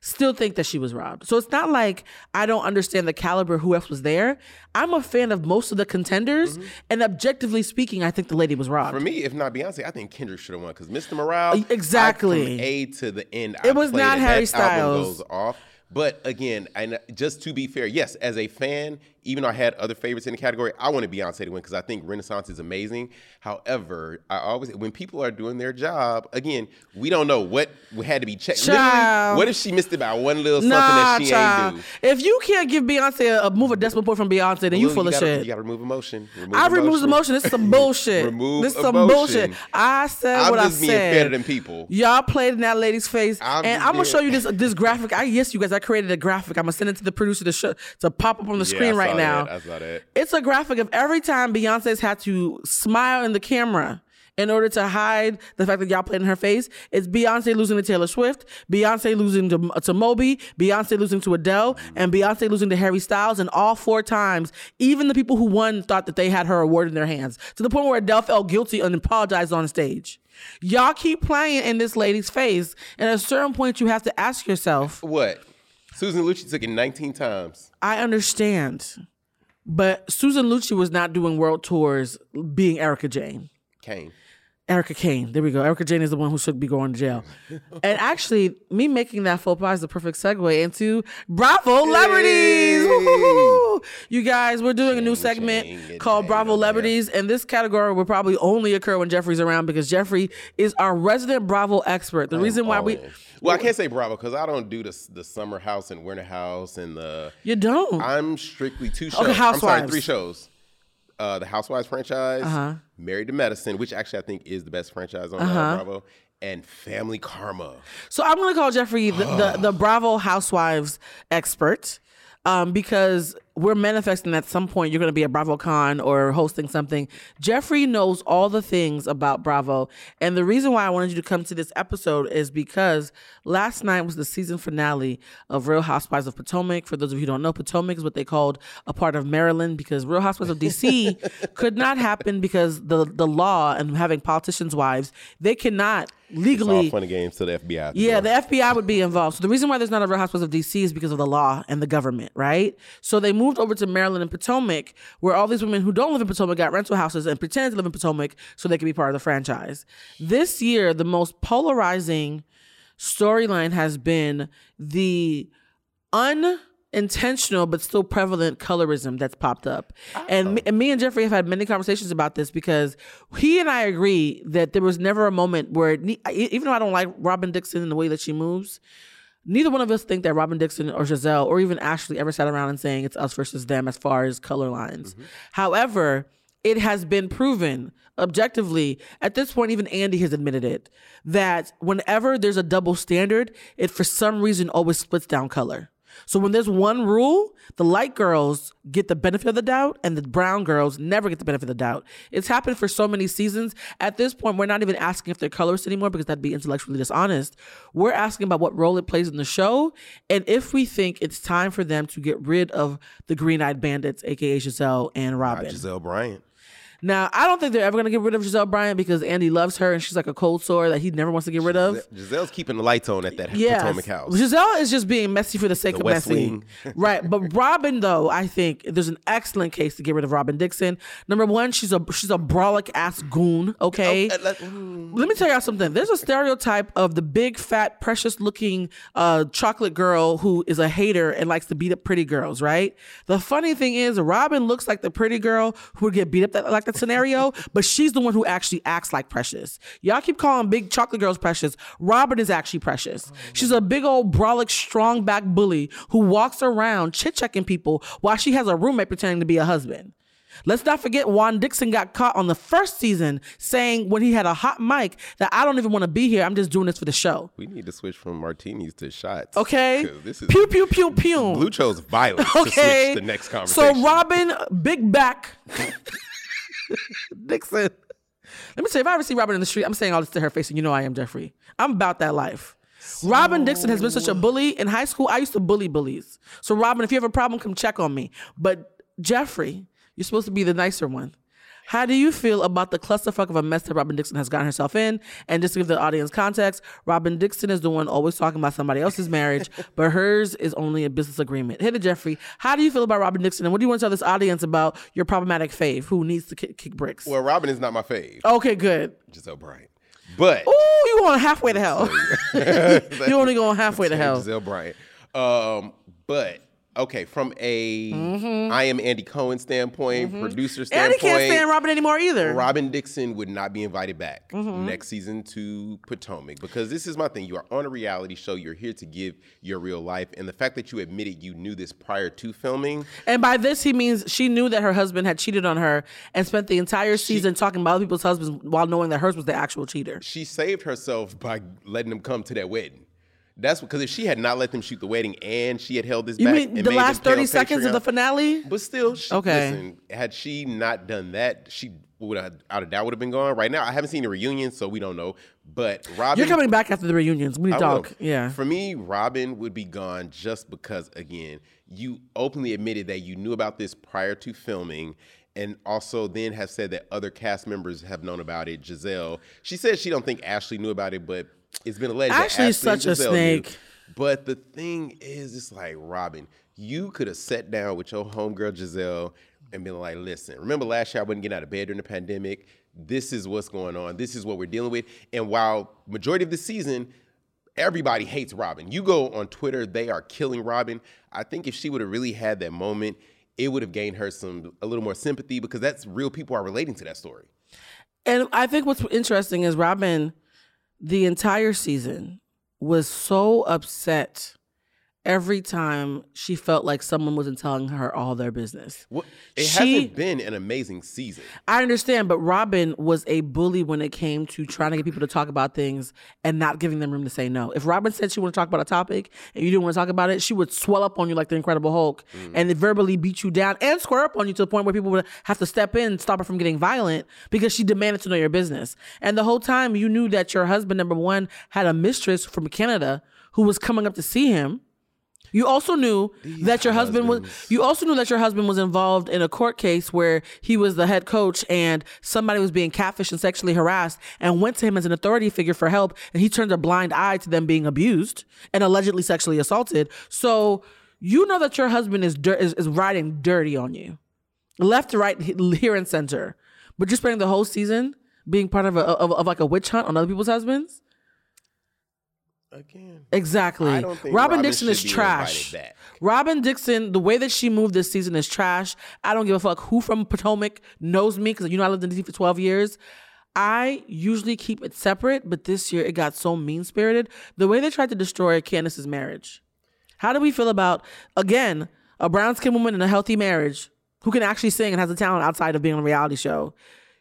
Still think that she was robbed. So it's not like I don't understand the caliber who else was there. I'm a fan of most of the contenders, mm-hmm. and objectively speaking, I think the lady was robbed. For me, if not Beyonce, I think Kendrick should have won because Mr. Morale, Exactly. from A to the end, It I was not. Harry That album Styles. goes off. But again, and just to be fair, yes, as a fan, even though I had other favorites in the category, I wanted Beyonce to win because I think Renaissance is amazing. However, I always when people are doing their job, again, we don't know what had to be checked. Child. what if she missed it by one little something Nah, that she child. ain't do? If you can't give Beyonce a, a move a decimal point from Beyonce, then you Blue, full of gotta, shit. You got to remove emotion. Remove I removed emotion. This is some bullshit. Remove this is some emotion. bullshit. I said I'm what just I being said. fair to them people. Y'all played in that lady's face, I'm and I'm gonna show you this this graphic. I yes, you guys, I created a graphic. I'm gonna send it to the producer to show, to pop up on the Yeah, screen I right now. that. I saw that. It's a graphic of every time Beyonce's had to smile in the camera in order to hide the fact that y'all played in her face. It's Beyonce losing to Taylor Swift, Beyonce losing to, to Moby, Beyonce losing to Adele, and Beyonce losing to Harry Styles. And all four times, even the people who won thought that they had her award in their hands to the point where Adele felt guilty and apologized on stage. Y'all keep playing in this lady's face, and at a certain point, you have to ask yourself, What? Susan Lucci took it 19 times. I understand, but Susan Lucci was not doing world tours being Erica Jane. Kane. Erica Kane. There we go. Erica Jane is the one who should be going to jail. and actually, me making that faux pas is the perfect segue into Bravo Celebrities. Woo-hoo-hoo. You guys, we're doing a new segment called Bravo. Celebrities, and this category will probably only occur when Jeffrey's around because Jeffrey is our resident Bravo expert. The reason why we. Well, I can't say Bravo because I don't do the the summer house and winter house and the. you don't. I'm strictly two shows. Okay, I'm sorry, Housewives. three shows. Uh, the Housewives franchise, Uh-huh. Married to Medicine, which actually I think is the best franchise on Uh-huh. uh, Bravo, and Family Karma. So I'm going to call Jeffrey the, the, the Bravo Housewives expert um, because we're manifesting at some point you're going to be a Bravo Con or hosting something. Jeffrey knows all the things about Bravo. And the reason why I wanted you to come to this episode is because last night was the season finale of Real Housewives of Potomac. For those of you who don't know, Potomac is what they called a part of Maryland because Real Housewives of DC could not happen because the, the law and having politicians' wives, they cannot legally. funny games to the FBI. Yeah, the FBI would be involved. So the reason why there's not a Real Housewives of DC is because of the law and the government, right? So they moved over to Maryland and Potomac, where all these women who don't live in Potomac got rental houses and pretended to live in Potomac so they could be part of the franchise. This year, the most polarizing storyline has been the unintentional but still prevalent colorism that's popped up. And, oh. me, and me and Jeffrey have had many conversations about this because he and I agree that there was never a moment where, even though I don't like Robin Dixon and the way that she moves, neither one of us think that Robin Dixon or Gizelle or even Ashley ever sat around and saying it's us versus them as far as color lines. Mm-hmm. However, it has been proven objectively at this point even andy has admitted it that whenever there's a double standard it for some reason always splits down color So when there's one rule, the light girls get the benefit of the doubt and the brown girls never get the benefit of the doubt. It's happened for so many seasons. At this point, we're not even asking if they're colorist anymore because that'd be intellectually dishonest. We're asking about what role it plays in the show and if we think it's time for them to get rid of the green eyed bandits, aka Gizelle and Robin. Gizelle Bryant. Now, I don't think they're ever going to get rid of Gizelle Bryant because Andy loves her and she's like a cold sore that he never wants to get rid of. Gizelle's keeping the lights on at that Yes. Potomac house. Gizelle is just being messy for the sake The of West messy. Wing. right. But Robin, though, I think there's an excellent case to get rid of Robin Dixon. Number one, she's a she's a brolic ass goon, okay? Uh, let- mm. Let me tell y'all something. There's a stereotype of the big, fat, precious looking uh, chocolate girl who is a hater and likes to beat up pretty girls, right? The funny thing is, Robin looks like the pretty girl who would get beat up that, like that scenario, but she's the one who actually acts like precious. Y'all keep calling big chocolate girls precious. Robin is actually precious. She's a big old brolic, strong back bully who walks around chit checking people while she has a roommate pretending to be a husband. Let's not forget Juan Dixon got caught on the first season saying when he had a hot mic that I don't even want to be here. I'm just doing this for the show. We need to switch from martinis to shots. Okay. This is pew pew pew pew. Blue chose violence okay. to switch the next conversation. So Robin, big back, Dixon. Let me say, if I ever see Robin in the street, I'm saying all this to her face, and you know I am Jeffrey. I'm about that life. Robin Dixon has been such a bully in high school. I used to bully bullies. So Robin, if you have a problem, come check on me. But Jeffrey, you're supposed to be the nicer one. How do you feel about the clusterfuck of a mess that Robin Dixon has gotten herself in? And just to give the audience context, Robin Dixon is the one always talking about somebody else's marriage, but hers is only a business agreement. Hit it, Jeffrey. How do you feel about Robin Dixon? And what do you want to tell this audience about your problematic fave who needs to kick, kick bricks? well, Robin is not my fave. okay, good. Gizelle Bryant. But Ooh, you're going halfway to hell. You're only going halfway to hell. Gizelle Bryant. Um, but okay, from a I am Andy Cohen standpoint, producer And standpoint, he can't stand Robin anymore either. Robin Dixon would not be invited back Mm-hmm. next season to Potomac because this is my thing. You are on a reality show. You're here to give your real life, and the fact that you admitted you knew this prior to filming, And by this, he means she knew that her husband had cheated on her and spent the entire season talking about other people's husbands while knowing that hers was the actual cheater. she saved herself by letting them come to that wedding. That's because if she had not let them shoot the wedding and she had held this You back, mean the last 30 on seconds of the finale? But still, she, Okay. listen, had she not done that, she would have, out of doubt, would have been gone. Right now, I haven't seen the reunion, so we don't know. But Robin, You're coming back after the reunions. We need to will. talk. Yeah. For me, Robin would be gone just because, again, you openly admitted that you knew about this prior to filming. And also, then have said that other cast members have known about it. Gizelle, she said she don't think Ashley knew about it, but it's been alleged Ashley that such a snake. But the thing is, it's like Robin, you could have sat down with your homegirl Gizelle and been like, "Listen, remember last year I wasn't getting out of bed during the pandemic. This is what's going on. This is what we're dealing with." And while majority of the season, everybody hates Robin. You go on Twitter, they are killing Robin. I think if she would have really had that moment, it would have gained her some a little more sympathy because that's real people are relating to that story. And I think what's interesting is Robin, the entire season, was so upset every time she felt like someone wasn't telling her all their business. What, it She- hasn't been an amazing season. I understand, but Robin was a bully when it came to trying to get people to talk about things and not giving them room to say no. If Robin said she wanted to talk about a topic and you didn't want to talk about it, she would swell up on you like the Incredible Hulk mm. and verbally beat you down and square up on you to the point where people would have to step in and stop her from getting violent because she demanded to know your business. And the whole time you knew that your husband, number one, had a mistress from Canada who was coming up to see him. You also knew that your husband was you also knew that your husband was involved in a court case where he was the head coach and somebody was being catfished and sexually harassed and went to him as an authority figure for help and he turned a blind eye to them being abused and allegedly sexually assaulted. So you know that your husband is dir- is, is riding dirty on you. Left to right here and center. But you're spending the whole season being part of a of, of like a witch hunt on other people's husbands? Again. Exactly. I don't think Robin, Robin Dixon is trash. Robin Dixon, the way that she moved this season is trash. I don't give a fuck who from Potomac knows me because you know I lived in DC for 12 years. I usually keep it separate, but this year it got so mean spirited. The way they tried to destroy Candace's marriage. How do we feel about, again, a brown skinned woman in a healthy marriage who can actually sing and has a talent outside of being on a reality show?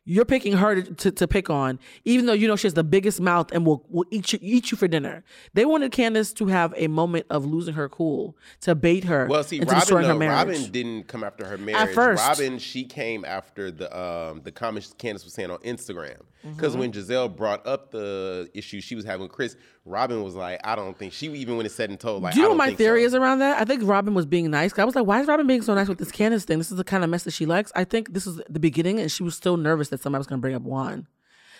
You're picking her to, to, pick on, even though you know she has the biggest mouth and will will eat you eat you for dinner. They wanted Candace to have a moment of losing her cool to bait her. Well, see, Robin, destroying her no, marriage. Robin didn't come after her marriage. At first. Robin, she came after the um, the comments Candace was saying on Instagram. Because Mm-hmm. when Gizelle brought up the issue she was having with Chris, Robin was like, "I don't think." She even when it's said and told, like, Do you know what my theory so. is around that? I think Robin was being nice. I was like, why is Robin being so nice with this Candace thing? This is the kind of mess that she likes. I think this is the beginning, and she was still nervous that somebody was going to bring up Juan.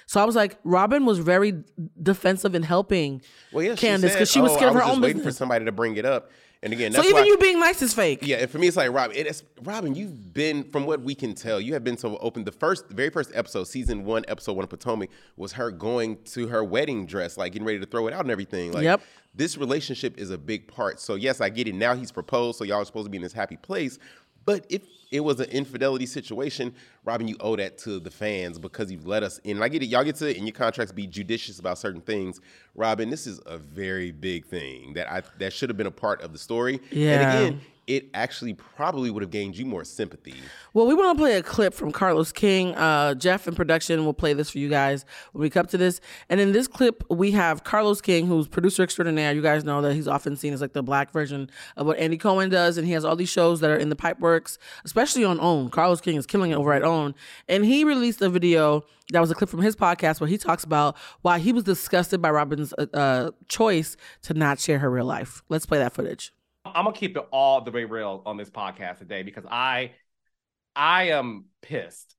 So I was like, Robin was very defensive in helping Well, yeah, Candace because she was "Oh, scared of I her was own just waiting business. for somebody to bring it up. And again, So even why, you being nice is fake. Yeah, and for me, it's like Robin. It is, Robin, you've been, from what we can tell, you have been so open. The first, the very first episode, season one, episode one of Potomac, was her going to her wedding dress, like getting ready to throw it out and everything. Like, Yep. this relationship is a big part. So yes, I get it. Now he's proposed, so y'all are supposed to be in this happy place. But if it was an infidelity situation, Robin, you owe that to the fans because you've let us in. And I get it. Y'all get to it in your contracts be judicious about certain things. Robin, this is a very big thing that I that should have been a part of the story. Yeah. And again, it actually probably would have gained you more sympathy. Well, we want to play a clip from Carlos King. Uh, Jeff in production will play this for you guys when we come to this. And in this clip, we have Carlos King, who's producer extraordinaire. You guys know that he's often seen as like the black version of what Andy Cohen does, and he has all these shows that are in the pipe works, especially on OWN. Carlos King is killing it over at OWN, and he released a video that was a clip from his podcast where he talks about why he was disgusted by Robin's uh, uh, choice to not share her real life. Let's play that footage. I'm gonna keep it all the way real on this podcast today because I I am pissed.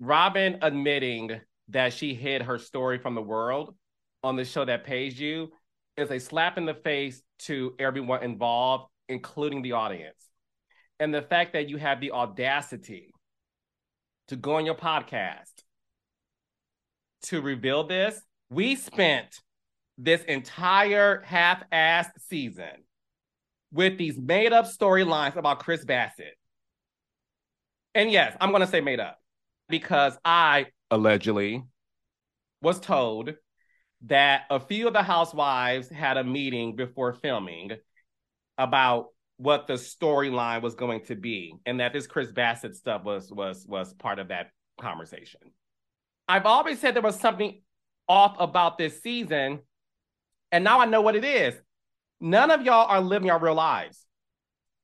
Robin admitting that she hid her story from the world on the show that pays you is a slap in the face to everyone involved, including the audience. And the fact that you have the audacity to go on your podcast to reveal this, we spent this entire half-assed season with these made up storylines about Chris Bassett. And yes, I'm going to say made up because I allegedly was told that a few of the housewives had a meeting before filming about what the storyline was going to be and that this Chris Bassett stuff was was was part of that conversation. I've always said there was something off about this season and now I know what it is. None of y'all are living your real lives.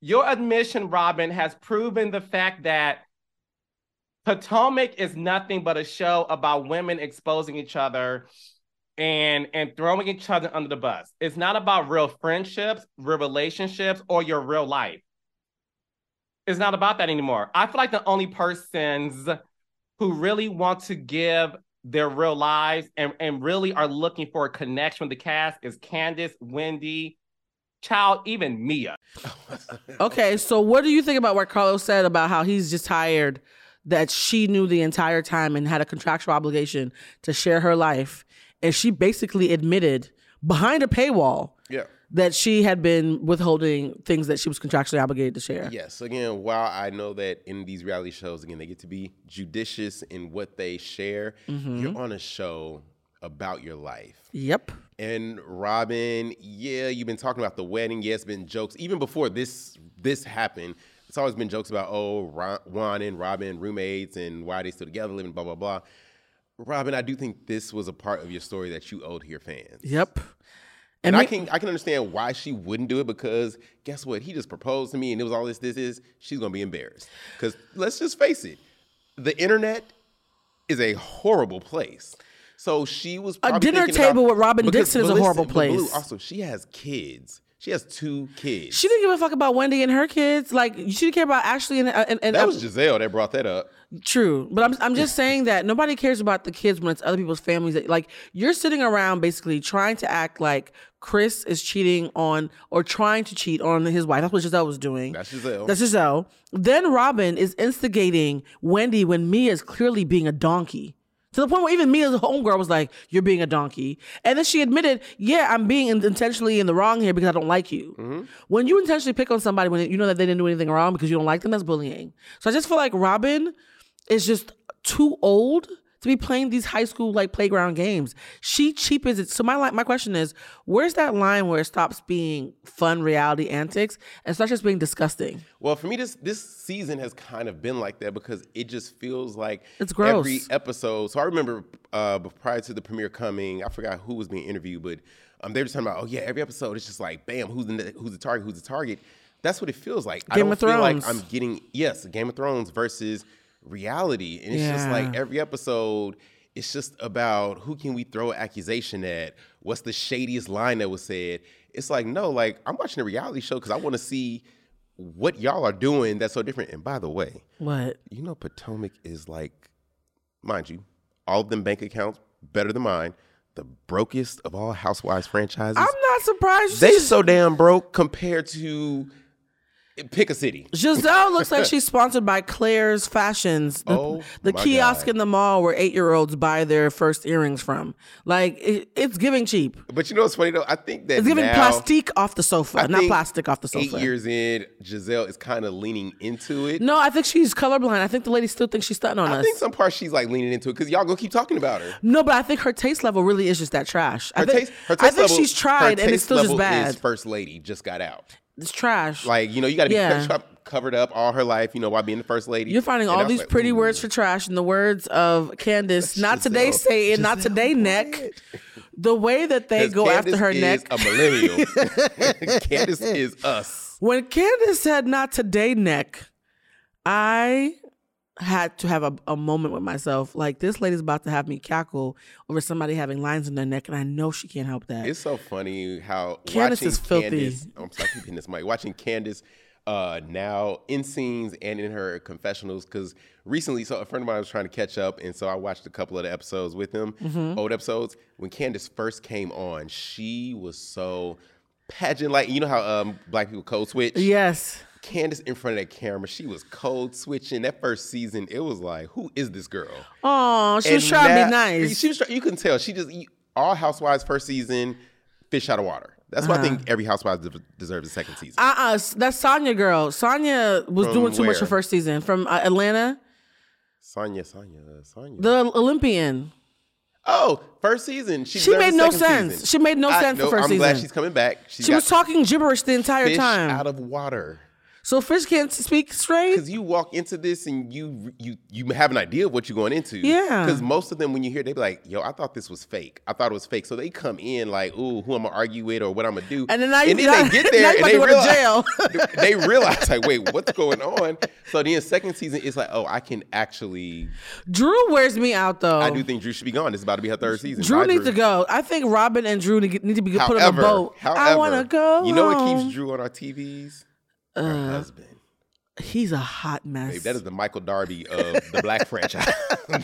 Your admission, Robin, has proven the fact that Potomac is nothing but a show about women exposing each other and and throwing each other under the bus. It's not about real friendships, real relationships, or your real life. It's not about that anymore. I feel like the only persons who really want to give their real lives and, and really are looking for a connection with the cast is Candace, Wendy, Child, even Mia. Okay, so what do you think about what Carlos said about how he's just tired that she knew the entire time and had a contractual obligation to share her life, and she basically admitted behind a paywall Yeah. that she had been withholding things that she was contractually obligated to share. Yes. Again, while I know that in these reality shows, again, they get to be judicious in what they share, Mm-hmm. you're on a show about your life. Yep. And Robin, yeah, you've been talking about the wedding. Yeah, it's been jokes even before this this happened. It's always been jokes about oh, Ron, Juan and Robin roommates and why they still together, living blah blah blah. Robin, I do think this was a part of your story that you owed to your fans. Yep. And I can I can understand why she wouldn't do it because guess what? He just proposed to me and it was all this this is she's gonna be embarrassed. Because let's just face it, the internet is a horrible place. So she was A dinner table about- with Robin Dixon is a horrible but Blue, place. also, she has kids. She has two kids. She didn't give a fuck about Wendy and her kids. Like she didn't care about Ashley and uh, and, and that uh, was Gizelle that brought that up. True, but I'm I'm just saying that nobody cares about the kids when it's other people's families. That, like you're sitting around basically trying to act like Chris is cheating on or trying to cheat on his wife. That's what Gizelle was doing. That's Gizelle. That's Gizelle. Then Robin is instigating Wendy when Mia is clearly being a donkey. To the point where even me as a homegirl was like, "You're being a donkey," and then she admitted, "Yeah, I'm being in- intentionally in the wrong here because I don't like you." Mm-hmm. When you intentionally pick on somebody when you know that they didn't do anything wrong because you don't like them, that's bullying. So I just feel like Robin is just too old to be playing these high school like playground games. She cheapens it. So my my question is, where's that line where it stops being fun reality antics and starts just being disgusting? Well, for me, this this season has kind of been like that because it just feels like It's gross. every episode. So I remember uh, prior to the premiere coming, I forgot who was being interviewed, but um, they were talking about, oh yeah, every episode it's just like, bam, who's the who's the target, who's the target. That's what it feels like. Game I don't of feel like I'm getting yes, Game of Thrones versus reality, and it's just like every episode. It's just about who can we throw an accusation at? What's the shadiest line that was said? It's like no, like I'm watching a reality show because I want to see what y'all are doing that's so different. And by the way, What? you know Potomac is like, mind you, all of them bank accounts better than mine. The brokest of all Housewives franchises. I'm not surprised. they so damn broke compared to pick a city. Gizelle looks like she's sponsored by Claire's Fashions, the, Oh, the kiosk God. in the mall where eight year olds buy their first earrings from. Like it, it's giving cheap. But you know what's funny though? I think that It's giving now, plastique off the sofa, I not plastic off the sofa. Eight years in, Gizelle is kind of leaning into it. No, I think she's colorblind. I think the lady still thinks she's stunting on I us. I think some parts she's like leaning into it because y'all gonna keep talking about her. no, but I think her taste level really is just that trash. I Her think, taste, her I think level, she's tried and it's taste still just bad. First lady just got out. It's trash. Like you know, you got to be Yeah. kept covered up all her life. You know, while being the first lady. You're finding And all these like, pretty words for trash in the words of Candace. Not today, say it. Not today, neck. The way that they go after her is neck. A millennial. Candace is us. When Candace said not today, neck, I had to have a, a moment with myself. Like this lady's about to have me cackle over somebody having lines in their neck, and I know she can't help that. It's so funny how Candace is filthy. Candace, I'm sorry, I keep hitting this mic. Watching Candace uh, now in scenes and in her confessionals, because recently, so a friend of mine was trying to catch up, and so I watched a couple of the episodes with him, Mm-hmm. old episodes. When Candace first came on, she was so pageant like. You know how um, black people code switch? yes. Candace in front of that camera, she was code switching. That first season, it was like, who is this girl? Oh, she was And trying to be nice. She was. You couldn't tell. She just all Housewives first season, fish out of water. That's why I think every Housewives de- deserves a second season. Uh uh that's Sanya girl. Sanya was From doing too much where? her first season from uh, Atlanta, Sanya, Sanya, Sanya. the Olympian. oh, first season. She, She made no sense. season. She made no I- sense the no, first I'm glad season. she's coming back. She's She was talking gibberish the entire fish time. out of water. So fish can't speak straight. Because you walk into this and you you you have an idea of what you're going into. Yeah. Because most of them, when you hear, they be like, "Yo, I thought this was fake. I thought it was fake." So they come in like, "Ooh, who I'm gonna argue with or what I'm gonna do?" And then you- and then they get there and they to go to realize jail. they realize like, "Wait, what's going on?" So then second season, it's like, "Oh, I can actually." Drew wears me out though. I do think Drew should be gone. This is about to be her third season. Drew Bye, needs to go. I think Robin and Drew need to be put on a boat. however, I want to go. You know what keeps Drew on our TVs? Her uh, husband. He's a hot mess. Babe, that is the Michael Darby of the Black franchise.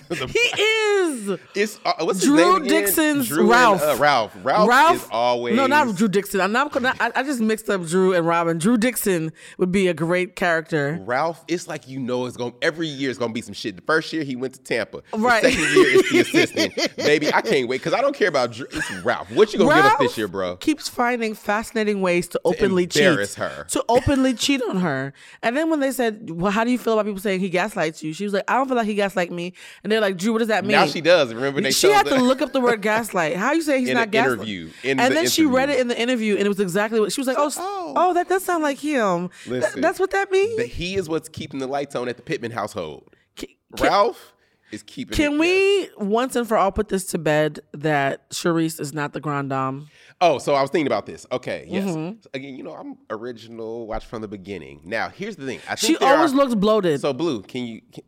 The- he is. It's uh, what's his Drew name? Dixon's Drew and, Ralph. uh, Ralph. Ralph. is always no, not Drew Dixon. I'm not. gonna- I, I just mixed up Drew and Robin. Drew Dixon would be a great character. Ralph. It's like you know it's going every year it's gonna be some shit. The first year he went to Tampa. Right. The second year it's the assistant. Baby, I can't wait because I don't care about Drew. It's Ralph. What you gonna give us this year, bro? Keeps finding fascinating ways to openly cheat, embarrass her. to openly cheat on her. And then when they said, "Well, how do you feel about people saying he gaslights you?" She was like, "I don't feel like he gaslight me." And they're like, "Drew, what does that mean?" Now she does. Remember they she had to look up the word gaslight. How you say he's In not an gaslight? interview. In and the then she read it in the interview, and it was exactly what she was like. Oh, oh, oh. that does sound like him. Th- that's what that means. That he is what's keeping the lights on at the Pittman household. Ca- Ralph is keeping. Can we once and for all put this to bed that Charrisse is not the grand dame? Oh, so I was thinking about this. Okay, yes. Mm-hmm. So again, you know, I'm original. Watch from the beginning. Now, here's the thing. I She always are- looks bloated. So, Blue, can you? Can,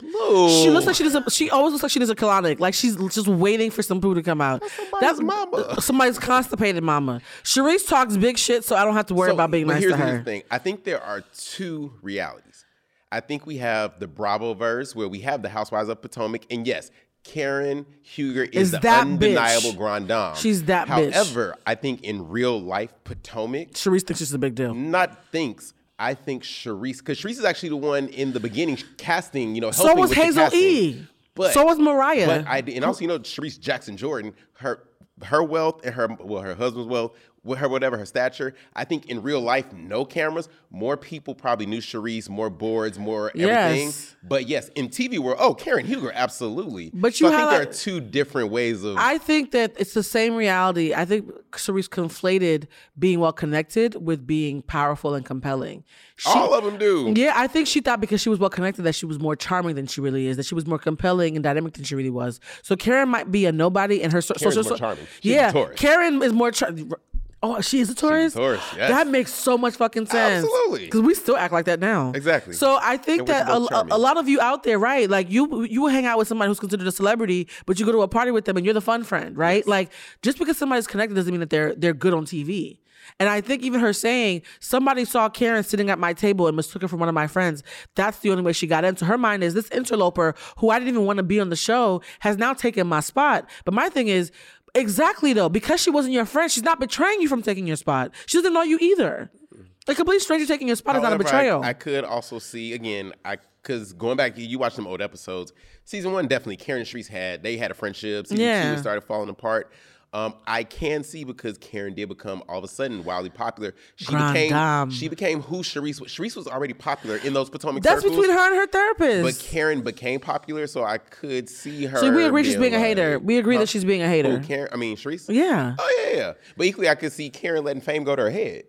Blue. she looks like she does. A, she always looks like she does a colonic. Like she's just waiting for some poo to come out. somebody's mama. Somebody's constipated mama. Charrisse talks big shit, so I don't have to worry So, about being nice here's to the- here's her. the thing. I think there are two realities. I think we have the Bravo verse where we have the Housewives of Potomac, and yes, Karen Huger is, Is the that undeniable bitch. grand dame. She's that bitch. However, I think in real life, Potomac Charrisse thinks she's a big deal. not thinks. I think Charrisse, because Charrisse is actually the one in the beginning casting. You know, So was with Hazel. E. But so was Mariah. But I and also you know Charrisse Jackson Jordan. Her her wealth and her well her husband's wealth her whatever her stature i think in real life no cameras more people probably knew Charrisse, more boards more everything Yes. but yes in tv world oh karen huger absolutely But so you i think there are two different ways of I think that it's the same reality. I think Charrisse conflated being well connected with being powerful and compelling. She, all of them do Yeah, I think she thought because she was well connected that she was more charming than she really is, that she was more compelling and dynamic than she really was. So Karen might be a nobody in her so- Karen's social. more charming. She's a yeah. Karen is more. Char- oh, she is a Taurus. Taurus, yes. That makes so much fucking sense. Absolutely. because we still act like that now. Exactly. So I think that a, a, lot of you out there, right? Like you, you hang out with somebody who's considered a celebrity, but you go to a party with them and you're the fun friend, right? Like just because somebody's connected doesn't mean that they're they're good on TV. And I think even her saying somebody saw Karen sitting at my table and mistook her for one of my friends. That's the only way she got into her mind is this interloper who I didn't even want to be on the show has now taken my spot. But my thing is exactly though because she wasn't your friend, she's not betraying you from taking your spot. She doesn't know you either. A complete stranger taking your spot is not a However, I- betrayal. I, could also see again, I because going back, you watch some old episodes. Season one definitely Karen and Charrisse had they had a friendship. Season Yeah. two started falling apart. Um, I can see because Karen did become all of a sudden wildly popular. She Grande became dame. she became who Charrisse was. Charrisse was already popular in those Potomac That's circles. between her and her therapist. But. Karen became popular, so I could see her. So we agree she's being a hater. We agree Huh? that she's being a hater. Who, Karen? I mean, Charrisse. Yeah. Oh yeah, yeah. But equally, I could see Karen letting fame go to her head.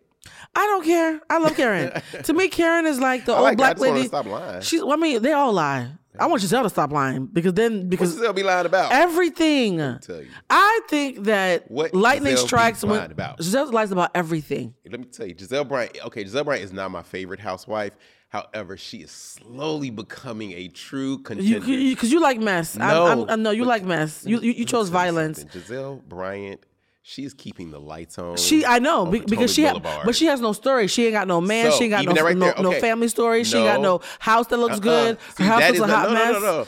I don't care. I love Karen. to me, Karen is like the I old like black just want her to lady. stop lying. She's. I mean, they all lie. I want Gizelle to stop lying because then because What's Gizelle be lying about? everything. tell you. I think that What lightning Gizelle strikes when lying about? Gizelle lies about everything. Let me tell you, Gizelle Bryant. Okay, Gizelle Bryant is not my favorite housewife. However, she is slowly becoming a true contender. because you, like mess. I, No, I, I know you like mess. You you, you chose violence. something. Gizelle Bryant, she's keeping the lights on. She, I know, be- because she, ha- but she has no story. She ain't got no man. So, she ain't got no, right no, there, no okay. family story. She ain't got No. no house that looks Uh-uh. good. See, Her house is a hot no, mess. No, no, no.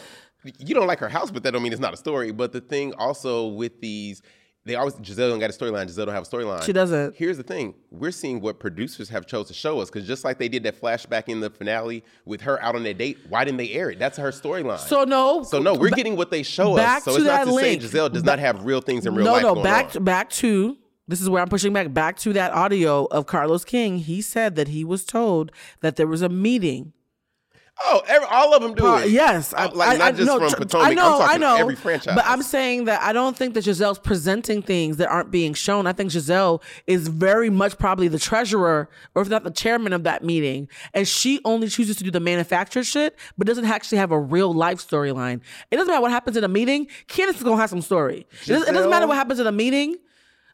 You don't like her house, but that don't mean it's not a story. But the thing also with these, they always Gizelle don't got a storyline. Gizelle don't have a storyline. She doesn't. Here's the thing: we're seeing what producers have chose to show us because just like they did that flashback in the finale with her out on that date, why didn't they air it? That's her storyline. So no. So no, we're ba- getting what they show back us. So to it's not that to say link. Gizelle does Ba- not have real things in real no, life. no. going Back on. back to this is where I'm pushing back. Back to that audio of Carlos King. He said that he was told that there was a meeting. Oh, every, all of them do it. yes, I, like not just no, from Potomac. I know, I'm talking I know. Every franchise. But I'm saying that I don't think that Gizelle's presenting things that aren't being shown. I think Gizelle is very much probably the treasurer, or if not the chairman of that meeting, and she only chooses to do the manufactured shit, but doesn't actually have a real life storyline. It doesn't matter what happens in a meeting. Candace is gonna have some story. It doesn't, it doesn't matter what happens in a meeting.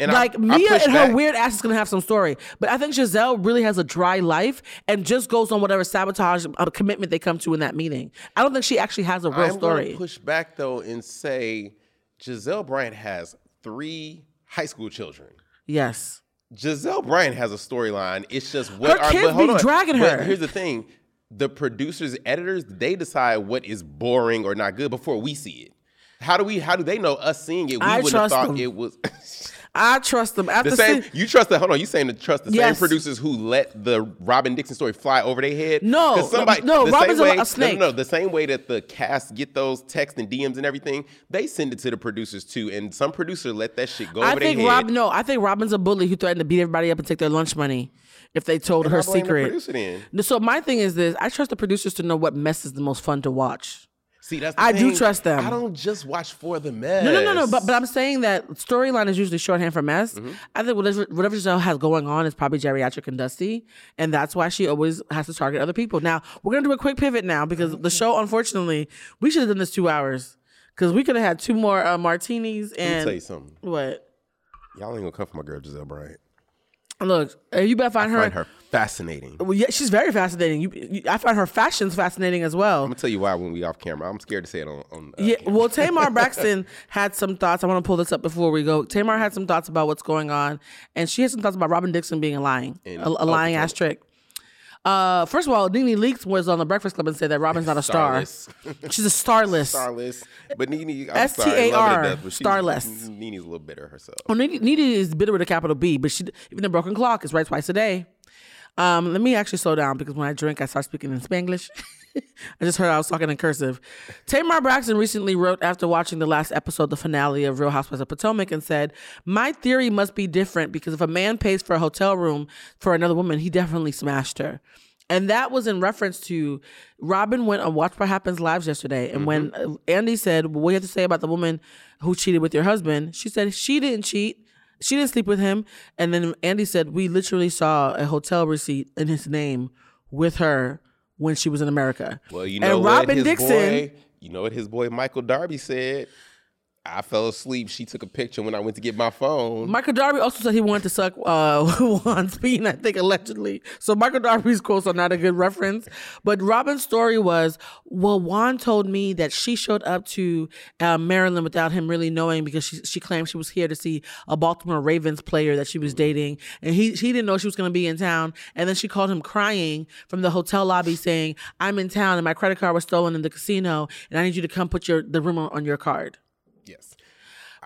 And like I Mia push and her back. weird ass is gonna have some story, but I think Gizelle really has a dry life and just goes on whatever sabotage uh, commitment they come to in that meeting. I don't think she actually has a real I'm story. push back though and say Gizelle Bryant has three high school children. yes. Gizelle Bryant has a storyline. It's just what Her are kids but be on. dragging But her. here's the thing: the producers, editors, they decide what is boring or not good before we see it. How do we? How do they know us seeing it? We wouldn't have thought them. it was. I trust them. After The same, see- you trust that? Hold on, you saying to trust the Yes. same producers who let the Robin Dixon story fly over their head? No, somebody, no, the Robin's way, a snake. No, no, no, the same way that the cast get those texts and DMs and everything, they send it to the producers too, and some producer let that shit go I over think their head. Rob. No, I think Robin's a bully who threatened to beat everybody up and take their lunch money if they told And her the secret. So my thing is this: I trust the producers to know what mess is the most fun to watch. See, that's the I do trust them. I don't just watch for the mess. No, no, no, no. But but I'm saying that storyline is usually shorthand for mess. Mm-hmm. I think whatever whatever Gizelle has going on is probably geriatric and dusty, and that's why she always has to target other people. Now we're gonna do a quick pivot now because the show, unfortunately, we should have done this two hours because we could have had two more uh, martinis Let me and tell you something. what. Y'all ain't gonna come for my girl Gizelle Bryant. Look, uh, you better find I her. find her fascinating. Well, yeah, she's very fascinating. You, you, I find her fashions fascinating as well. I'm gonna tell you why when we off camera. I'm scared to say it on. on uh, Yeah, camera. well, Tamar Braxton had some thoughts. I want to pull this up before we go. Tamar had some thoughts about what's going on, and she had some thoughts about Robin Dixon being a lying, And- a, a oh, lying ass trick. Uh, first of all, Nene Leakes was on the Breakfast Club and said that Robin's not a star. She's a starless. Starless, but Nene, I'm S T sorry, A R, to death, but starless. Nene's a little bitter herself. Well, Nene, Nene is bitter with a capital B, but she even the broken clock is right twice a day. Um, let me actually slow down because when I drink, I start speaking in Spanglish. I just heard I was talking in cursive. Tamar Braxton recently wrote after watching the last episode, the finale of Real Housewives of Potomac, and said, My theory must be different because if a man pays for a hotel room for another woman, he definitely smashed her. And that was in reference to Robin went on Watch What Happens Lives yesterday. And when uh, Andy said, well, What do you have to say about the woman who cheated with your husband? She said, She didn't cheat. She didn't sleep with him. And then Andy said, We literally saw a hotel receipt in his name with her when she was in America. Well, you know and what Robin his Dixon. boy, you know what his boy Michael Darby said. I fell asleep. She took a picture when I went to get my phone. Michael Darby also said he wanted to suck uh, Juan's Bean, I think, allegedly. So Michael Darby's quotes are not a good reference. But Robin's story was, well, Juan told me that she showed up to uh, Maryland without him really knowing because she, she claimed she was here to see a Baltimore Ravens player that she was dating. And he, he didn't know she was going to be in town. And then she called him crying from the hotel lobby saying, I'm in town and my credit card was stolen in the casino and I need you to come put your the room on, on your card. Yes.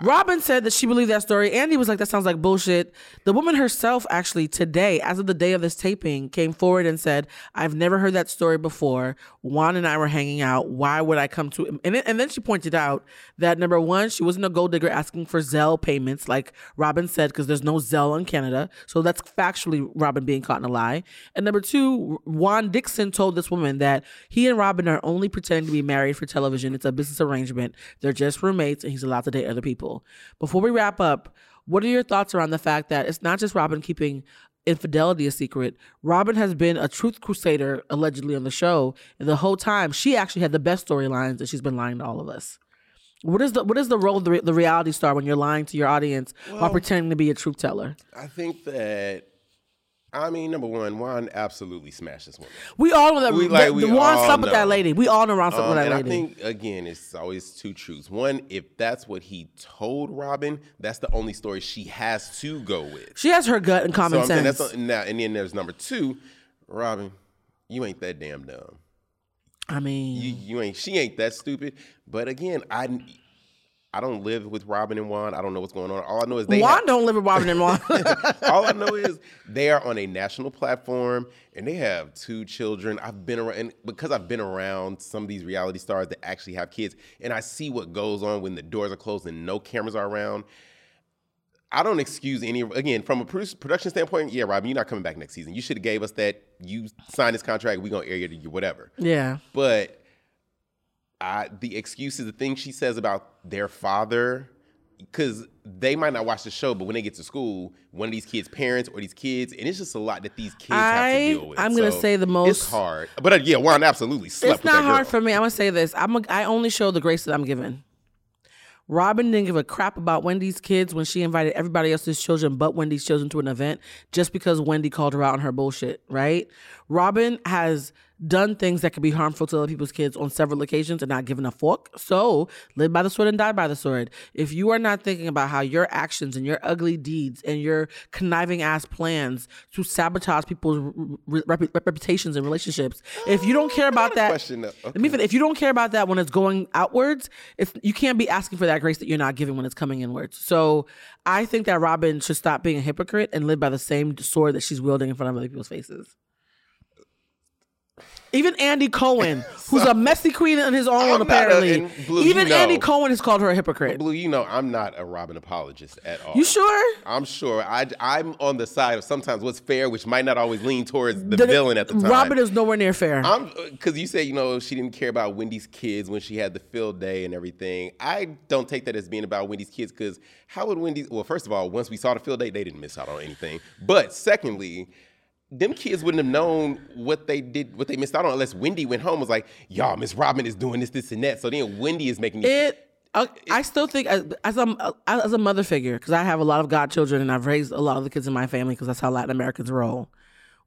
Robin said that she believed that story. Andy was like, that sounds like bullshit. The woman herself, actually, today, as of the day of this taping, came forward and said, I've never heard that story before. Juan and I were hanging out. Why would I come to? And, then- and then she pointed out that number one, she wasn't a gold digger asking for Zelle payments, like Robin said, because there's no Zelle in Canada. So that's factually Robin being caught in a lie. And number two, Juan Dixon told this woman that he and Robin are only pretending to be married for television. It's a business arrangement. They're just roommates and he's allowed to date other people. Before we wrap up, what are your thoughts around the fact that it's not just Robin keeping infidelity a secret? Robin has been a truth crusader allegedly on the show, and the whole time she actually had the best storylines, and she's been lying to all of us. What is the what is the role of the, the reality star when you're lying to your audience while pretending to be a truth teller? I think that. I mean, number one, Juan absolutely smashed this woman. We all know that We- the, like, the we Juan all slept with that lady. We all know Ron slept Um, with that and I think again, it's always two truths. One, if that's what he told Robin, that's the only story she has to go with. she has her gut and common so sense. that's now, and then there's number two, Robin, you ain't that damn dumb. I mean, You, you ain't. She ain't that stupid. But again, I. I don't live with Robin and Juan. I don't know what's going on. All I know is they Juan have- don't live with Robin and Juan. all I know is they are on a national platform and they have two children. I've been around and because I've been around some of these reality stars that actually have kids, and I see what goes on when the doors are closed and no cameras are around. I don't excuse any again from a production standpoint. Yeah, Robin, you're not coming back next season. You should have gave us that. You signed this contract. We're gonna air you to you, whatever. yeah. But I, the excuses, the things she says about their father, because they might not watch the show, but when they get to school, one of these kids' parents or these kids, and it's just a lot that these kids have I- to deal with. I'm gonna So say the most- It's hard, but uh, yeah, Juan absolutely slept it's not hard for me. I'm gonna say this. I'm a, I only show the grace that I'm given. Robin didn't give a crap about Wendy's kids when she invited everybody else's children but Wendy's children to an event just because Wendy called her out on her bullshit, right? Robin has done things that could be harmful to other people's kids on several occasions and not given a fork. So live by the sword and die by the sword. If you are not thinking about how your actions and your ugly deeds and your conniving ass plans to sabotage people's re- rep- reputations and relationships, if you don't care about that, question, though. let if you don't care about that when it's going outwards, it's you can't be asking for that grace that you're not giving when it's coming inwards. So I think that Robin should stop being a hypocrite and live by the same sword that she's wielding in front of other people's faces. Even Andy Cohen, who's a messy queen on his own, I'm not a- apparently. Blue, even you know. Andy Cohen has called her a hypocrite. Blue, you know, I'm not a Robin apologist at all. You sure? I'm sure. I, I'm on the side of sometimes what's fair, which might not always lean towards the, villain at the time. Robin is nowhere near fair. I'm because you say you know she didn't care about Wendy's kids when she had the field day and everything. I don't take that as being about Wendy's kids because how would Wendy's? Well, first of all, once we saw the field day, they didn't miss out on anything. But secondly. Them kids wouldn't have known what they did, what they missed out on, unless Wendy went home was like, "Y'all, Miss Robin is doing this, this, and that." So then Wendy is making these it I still think as a as a mother figure because I have a lot of godchildren and I've raised a lot of the kids in my family because that's how Latin Americans roll.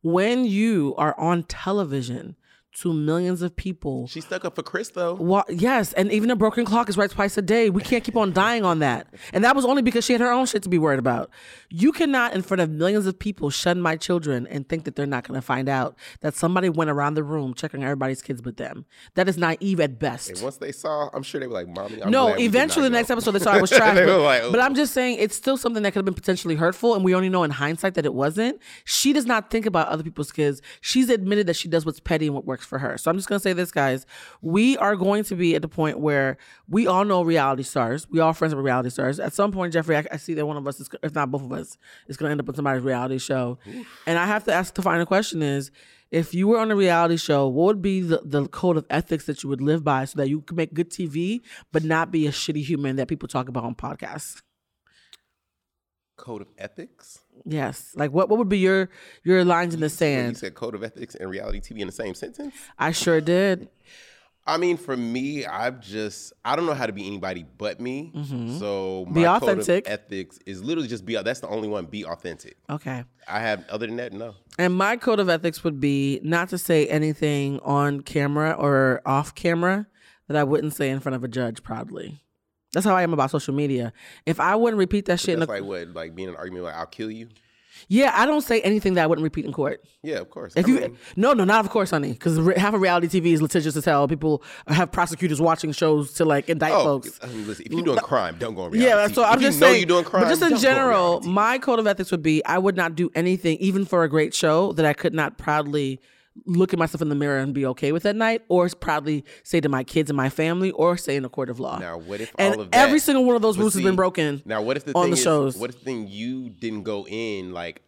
When you are on television to millions of people, She stuck up for Chris though. Wa- yes, and even a broken clock is right twice a day. We can't keep on dying on that. And that was only because she had her own shit to be worried about. You cannot, in front of millions of people, shun my children and think that they're not going to find out that somebody went around the room checking everybody's kids but them. That is naive at best. And once they saw, I'm sure they were like, "Mommy." I'm no, glad we did eventually the next go." episode they saw I was trash. But, like, but I'm just saying it's still something that could have been potentially hurtful, and we only know in hindsight that it wasn't. She does not think about other people's kids. She's admitted that she does what's petty and what works works for her. So I'm just gonna say this, guys. We are going to be at the point where we all know reality stars. We all friends with reality stars. At some point, Jeffrey, I, I see that one of us, is, if not both of us, is gonna end up on somebody's reality show. And I have to ask the final question: Is if you were on a reality show, what would be the, the code of ethics that you would live by so that you could make good TV, but not be a shitty human that people talk about on podcasts? Code of ethics. Yes. Like what, what would be your your lines in the sand? You said code of ethics and reality TV in the same sentence. I sure did. I mean, for me, I've just I don't know how to be anybody but me. Mm-hmm. So my Be code authentic. of ethics is literally just be. That's the only one. Be authentic. Okay. I have other than that, no. And my code of ethics would be not to say anything on camera or off camera that I wouldn't say in front of a judge proudly. That's how I am about social media. If I wouldn't repeat that shit in That's a, like what, like being an argument like I'll kill you. yeah, I don't say anything that I wouldn't repeat in court. Yeah, of course. If I you mean, no no not of course honey because half of reality TV is litigious as hell. People have prosecutors watching shows to like indict oh, folks. I mean, listen, if you're doing crime, don't go on reality. Yeah, TV. so I'm if just you know saying. you're doing crime, but just in general, my code of ethics would be I would not do anything, even for a great show, that I could not proudly look at myself in the mirror and be okay with that night, or proudly say to my kids and my family, or say in a court of law. Now, what if and all of that? every single one of those rules has been broken. Now, what if the on thing the is, shows. What if the thing you didn't go in like?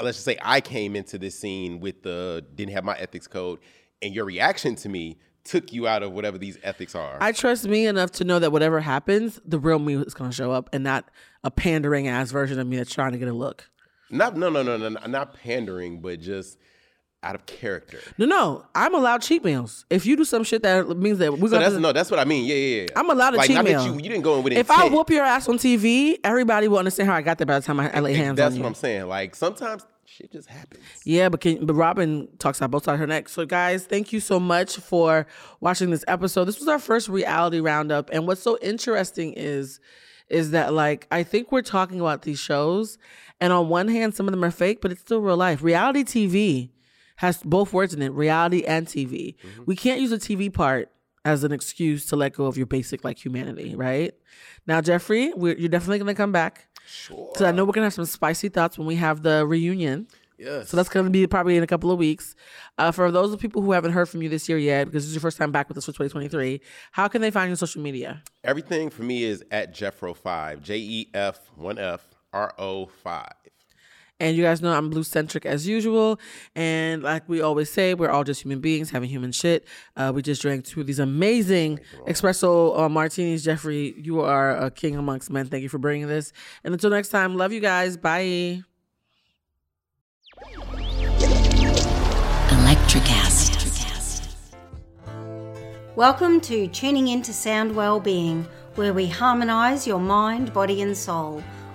Let's just say I came into this scene with the didn't have my ethics code, and your reaction to me took you out of whatever these ethics are. I trust me enough to know that whatever happens, the real me is going to show up, and not a pandering ass version of me that's trying to get a look. not no no no no no, not pandering, but just out of character. No, no, I'm allowed cheat meals. If you do some shit that means that we're So gonna that's no, that's what I mean. Yeah, yeah, yeah. I'm allowed to like, cheat meal. You, you didn't go in with If intent. I whoop your ass on TV, everybody will understand how I got there by the time I, I lay hands that's on you. That's what I'm saying. Like sometimes shit just happens. Yeah, but can, but Robin talks about both sides of her neck. So guys, thank you so much for watching this episode. This was our first reality roundup, and what's so interesting is is that like I think we're talking about these shows, and on one hand, some of them are fake, but it's still real life. Reality TV has both words in it, reality and TV. We can't use the TV part as an excuse to let go of your basic like humanity, right? Now, Jeffrey, we're, you're definitely gonna come back. Sure. Because I know we're gonna have some spicy thoughts when we have the reunion. Yes. So that's going to be probably in a couple of weeks. Uh, for those of people who haven't heard from you this year yet, because this is your first time back with us for 2023, how can they find you on social media? Everything for me is at Jeffro5, J E F 1 F R O 5. And you guys know I'm blue centric as usual. And like we always say, we're all just human beings having human shit. Uh, we just drank two of these amazing espresso uh, martinis. Jeffrey, you are a king amongst men. Thank you for bringing this. And until next time, love you guys. Bye. Electricast. Welcome to Tuning Into Sound Wellbeing, where we harmonise your mind, body, and soul.